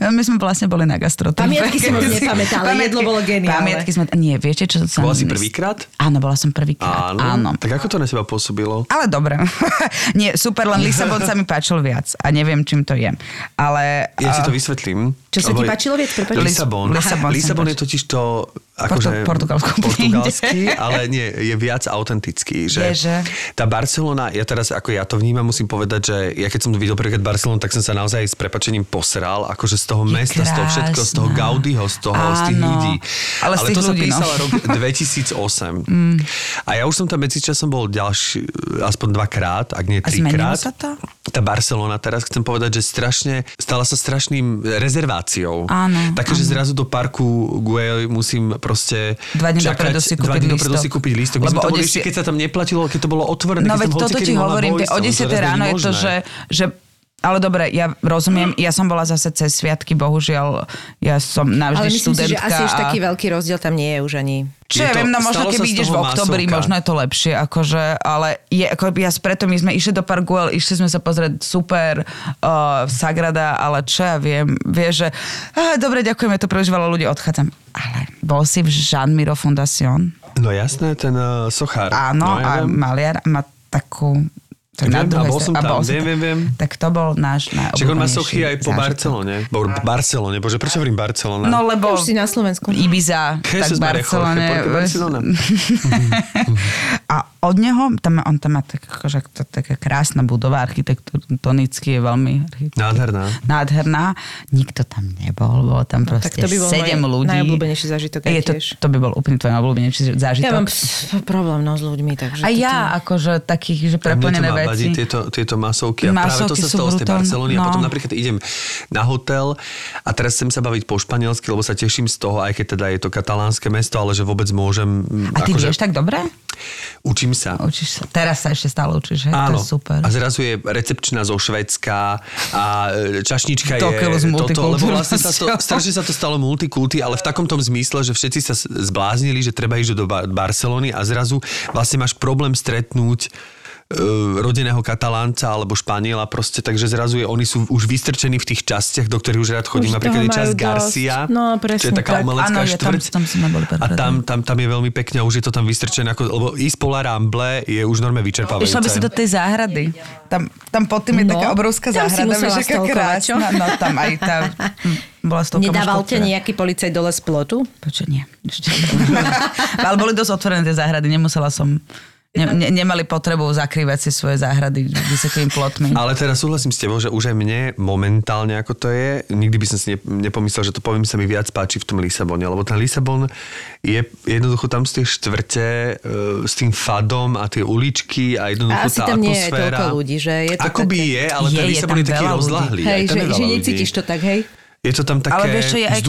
my sme vlastne boli na gastrotur. Pamiatky si moc nepamätala, jedlo bolo geniálne. Pamiatky sme... Nie, viete, čo som... Bola si prvýkrát? Áno, bola som prvýkrát. Áno. Áno. Tak ako to na teba pôsobilo? Ale dobre. Nie, super, len Lisabon sa mi páčil viac a neviem, čím to je. Ale... Ja si to vysvetlím. Čo sa ti páčilo viac? Lisabon. Lisabon, Lisabon je totiž to akože Portugalsko portugalský, ale nie, je viac autentický. Že, je, že Tá Barcelona, ja teraz, ako ja to vnímam, musím povedať, že ja keď som videl prvýkrát Barcelonu, tak som sa naozaj s prepačením posral, akože z toho je mesta, krásna. z toho všetko, z toho Gaudiho, z toho, Áno. z tých ľudí. Ale, ale to ľudí, som písala no. rok 2008. mm. A ja už som tam medzičasom bol ďalší, aspoň dvakrát, ak nie trikrát. sa to? Tá Barcelona teraz chcem povedať, že strašne, stala sa strašným rezerváciou. Áno. Takže zrazu do parku Güell musím proste dva dní čakať, dopredu si kúpiť dva dní dopredu si kúpiť lístok. Lebo tam desi... keď sa tam neplatilo, keď to bolo otvorené. No veď toto ti hovorím, o 10 ráno je to, že, že ale dobre, ja rozumiem, ja som bola zase cez sviatky, bohužiaľ, ja som navždy Ale myslím študentka. si, že asi už taký veľký rozdiel tam nie je už ani. Čo ja viem, no možno keby ideš v oktobri, masovka. možno je to lepšie, akože, ale je, ako ja preto my sme išli do Parguel, išli sme sa pozrieť super uh, Sagrada, ale čo ja viem, vie, že ah, dobre, ďakujem, je to príliš veľa ľudí, odchádzam. Ale bol si v Jean Miro Fondation? No jasné, ten uh, sochár. Áno, no, ja a maliar má takú to viem, na a bol som tam, viem, viem, viem. Tak to bol náš Čiže on má sochy aj po zážitok. Barcelone. Bo, Barcelone, bože, prečo hovorím Barcelona? No lebo... Už si na Slovensku. Ibiza, Jesus tak Barcelone. Barcelona. a od neho, tam, on tam má tak, akože, to, taká krásna budova, architektonicky je veľmi nádherná. nádherná. Nikto tam nebol, bolo tam no, proste tak to by bol sedem ľudí. Najobľúbenejší zážitok je to, to by bol úplne tvoj najobľúbenejší zážitok. Ja mám problém no, s ľuďmi, takže... A ja, akože takých, že preplnené vadí tieto, tieto masovky. A práve to sa stalo z tej Barcelony. No. A potom napríklad idem na hotel a teraz chcem sa baviť po španielsky, lebo sa teším z toho, aj keď teda je to katalánske mesto, ale že vôbec môžem... A ty akože, vieš tak dobre? Učím sa. Učíš sa. Teraz sa ešte stále učíš, hej? Áno. To je super. A zrazu je recepčná zo Švedska a e, čašnička to je toto, lebo vlastne sa to, strašne sa to stalo multikulty, ale v takom tom zmysle, že všetci sa zbláznili, že treba ísť do Barcelony a zrazu vlastne máš problém stretnúť rodeného katalánca alebo španiela proste, takže zrazu je, oni sú už vystrčení v tých častiach, do ktorých už rád chodím. Už Napríklad je časť Garcia, no, presne, čo je taká tak. umelecká ano, štvrť. Tam, tam boli a tam, tam, tam, je veľmi pekne a už je to tam vystrčené, ako, lebo ísť po La Ramble je už normálne vyčerpávajúce. Išla by si do tej záhrady. Tam, tam pod tým je no, taká obrovská záhrada, vieš, aká krásna. No tam aj tá... Bola Nedával ťa nejaký policaj dole z plotu? Počo, nie. Ale boli dosť otvorené tie záhrady, nemusela som Ne, ne, nemali potrebu zakrývať si svoje záhrady vysokými plotmi. Ale teraz súhlasím s tebou, že už aj mne momentálne ako to je, nikdy by som si nepomyslel, že to poviem sa mi viac páči v tom Lisabone, lebo ten Lisabon je jednoducho tam z tej štvrte uh, s tým fadom a tie uličky a jednoducho a asi tá tam atmosféra. nie je toľko ľudí, že je to Ako také... by je, ale je, ten Lisabon je, je taký rozlahlý. Hej, že, že necítiš to tak, hej? Je to tam také ale vieš, čo je aj...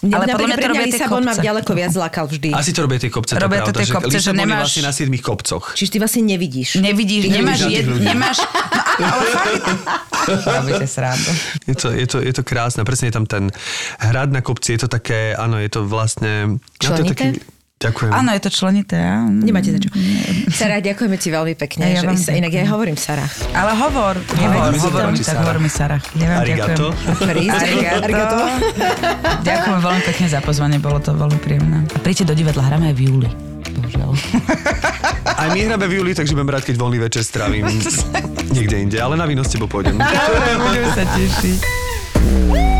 Mňa, ale podľa mňa to robia Lisabon ma ďaleko viac zlákal vždy. Asi to robia tie kopce, robia to, pravda, tie kopce, že, že nemáš... vlastne na 7 kopcoch. Čiže ty vlastne nevidíš. Nevidíš, ty nemáš, jed, nemáš... No, ale Robíte srandu. Je to, je, to, je to krásne, presne je tam ten hrad na kopci, je to také, áno, je to vlastne... Členité? No, to je taký, Ďakujem. Áno, je to členité. Ja. Nemáte za čo. Sara, ďakujeme ti veľmi pekne. Ja, že, inak ja hovorím Sara. Ale hovor. Hovor, hovor, mi tak hovor mi Sara. Ja vám Arigato. ďakujem. Arigato. ďakujem veľmi pekne za pozvanie, bolo to veľmi príjemné. A príďte do divadla, hráme aj v júli. Bohužiaľ. Aj my hráme v júli, takže budem rád, keď voľný večer strávim niekde inde, ale na víno s tebou pôjdem. Dobre, budem sa tešiť.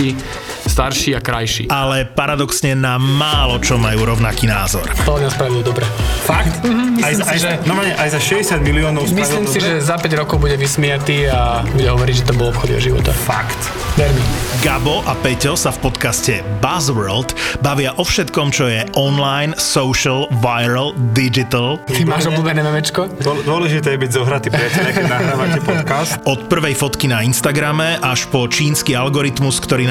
starší a krajší. Ale paradoxne na málo čo majú rovnaký názor. To nás spravilo dobre. Fakt? Mm-hmm, aj, aj, že, no, aj za 60 miliónov Myslím si, dobre? že za 5 rokov bude vysmiatý a bude hovoriť, že to bol obchod jeho života. Fakt. Vermi. Gabo a Peťo sa v podcaste Buzzworld bavia o všetkom, čo je online, social, viral, digital. Ty máš obľúbené memečko? Dôležité je byť zohratý priateľ, keď nahrávate podcast. Od prvej fotky na Instagrame až po čínsky algoritmus, ktorý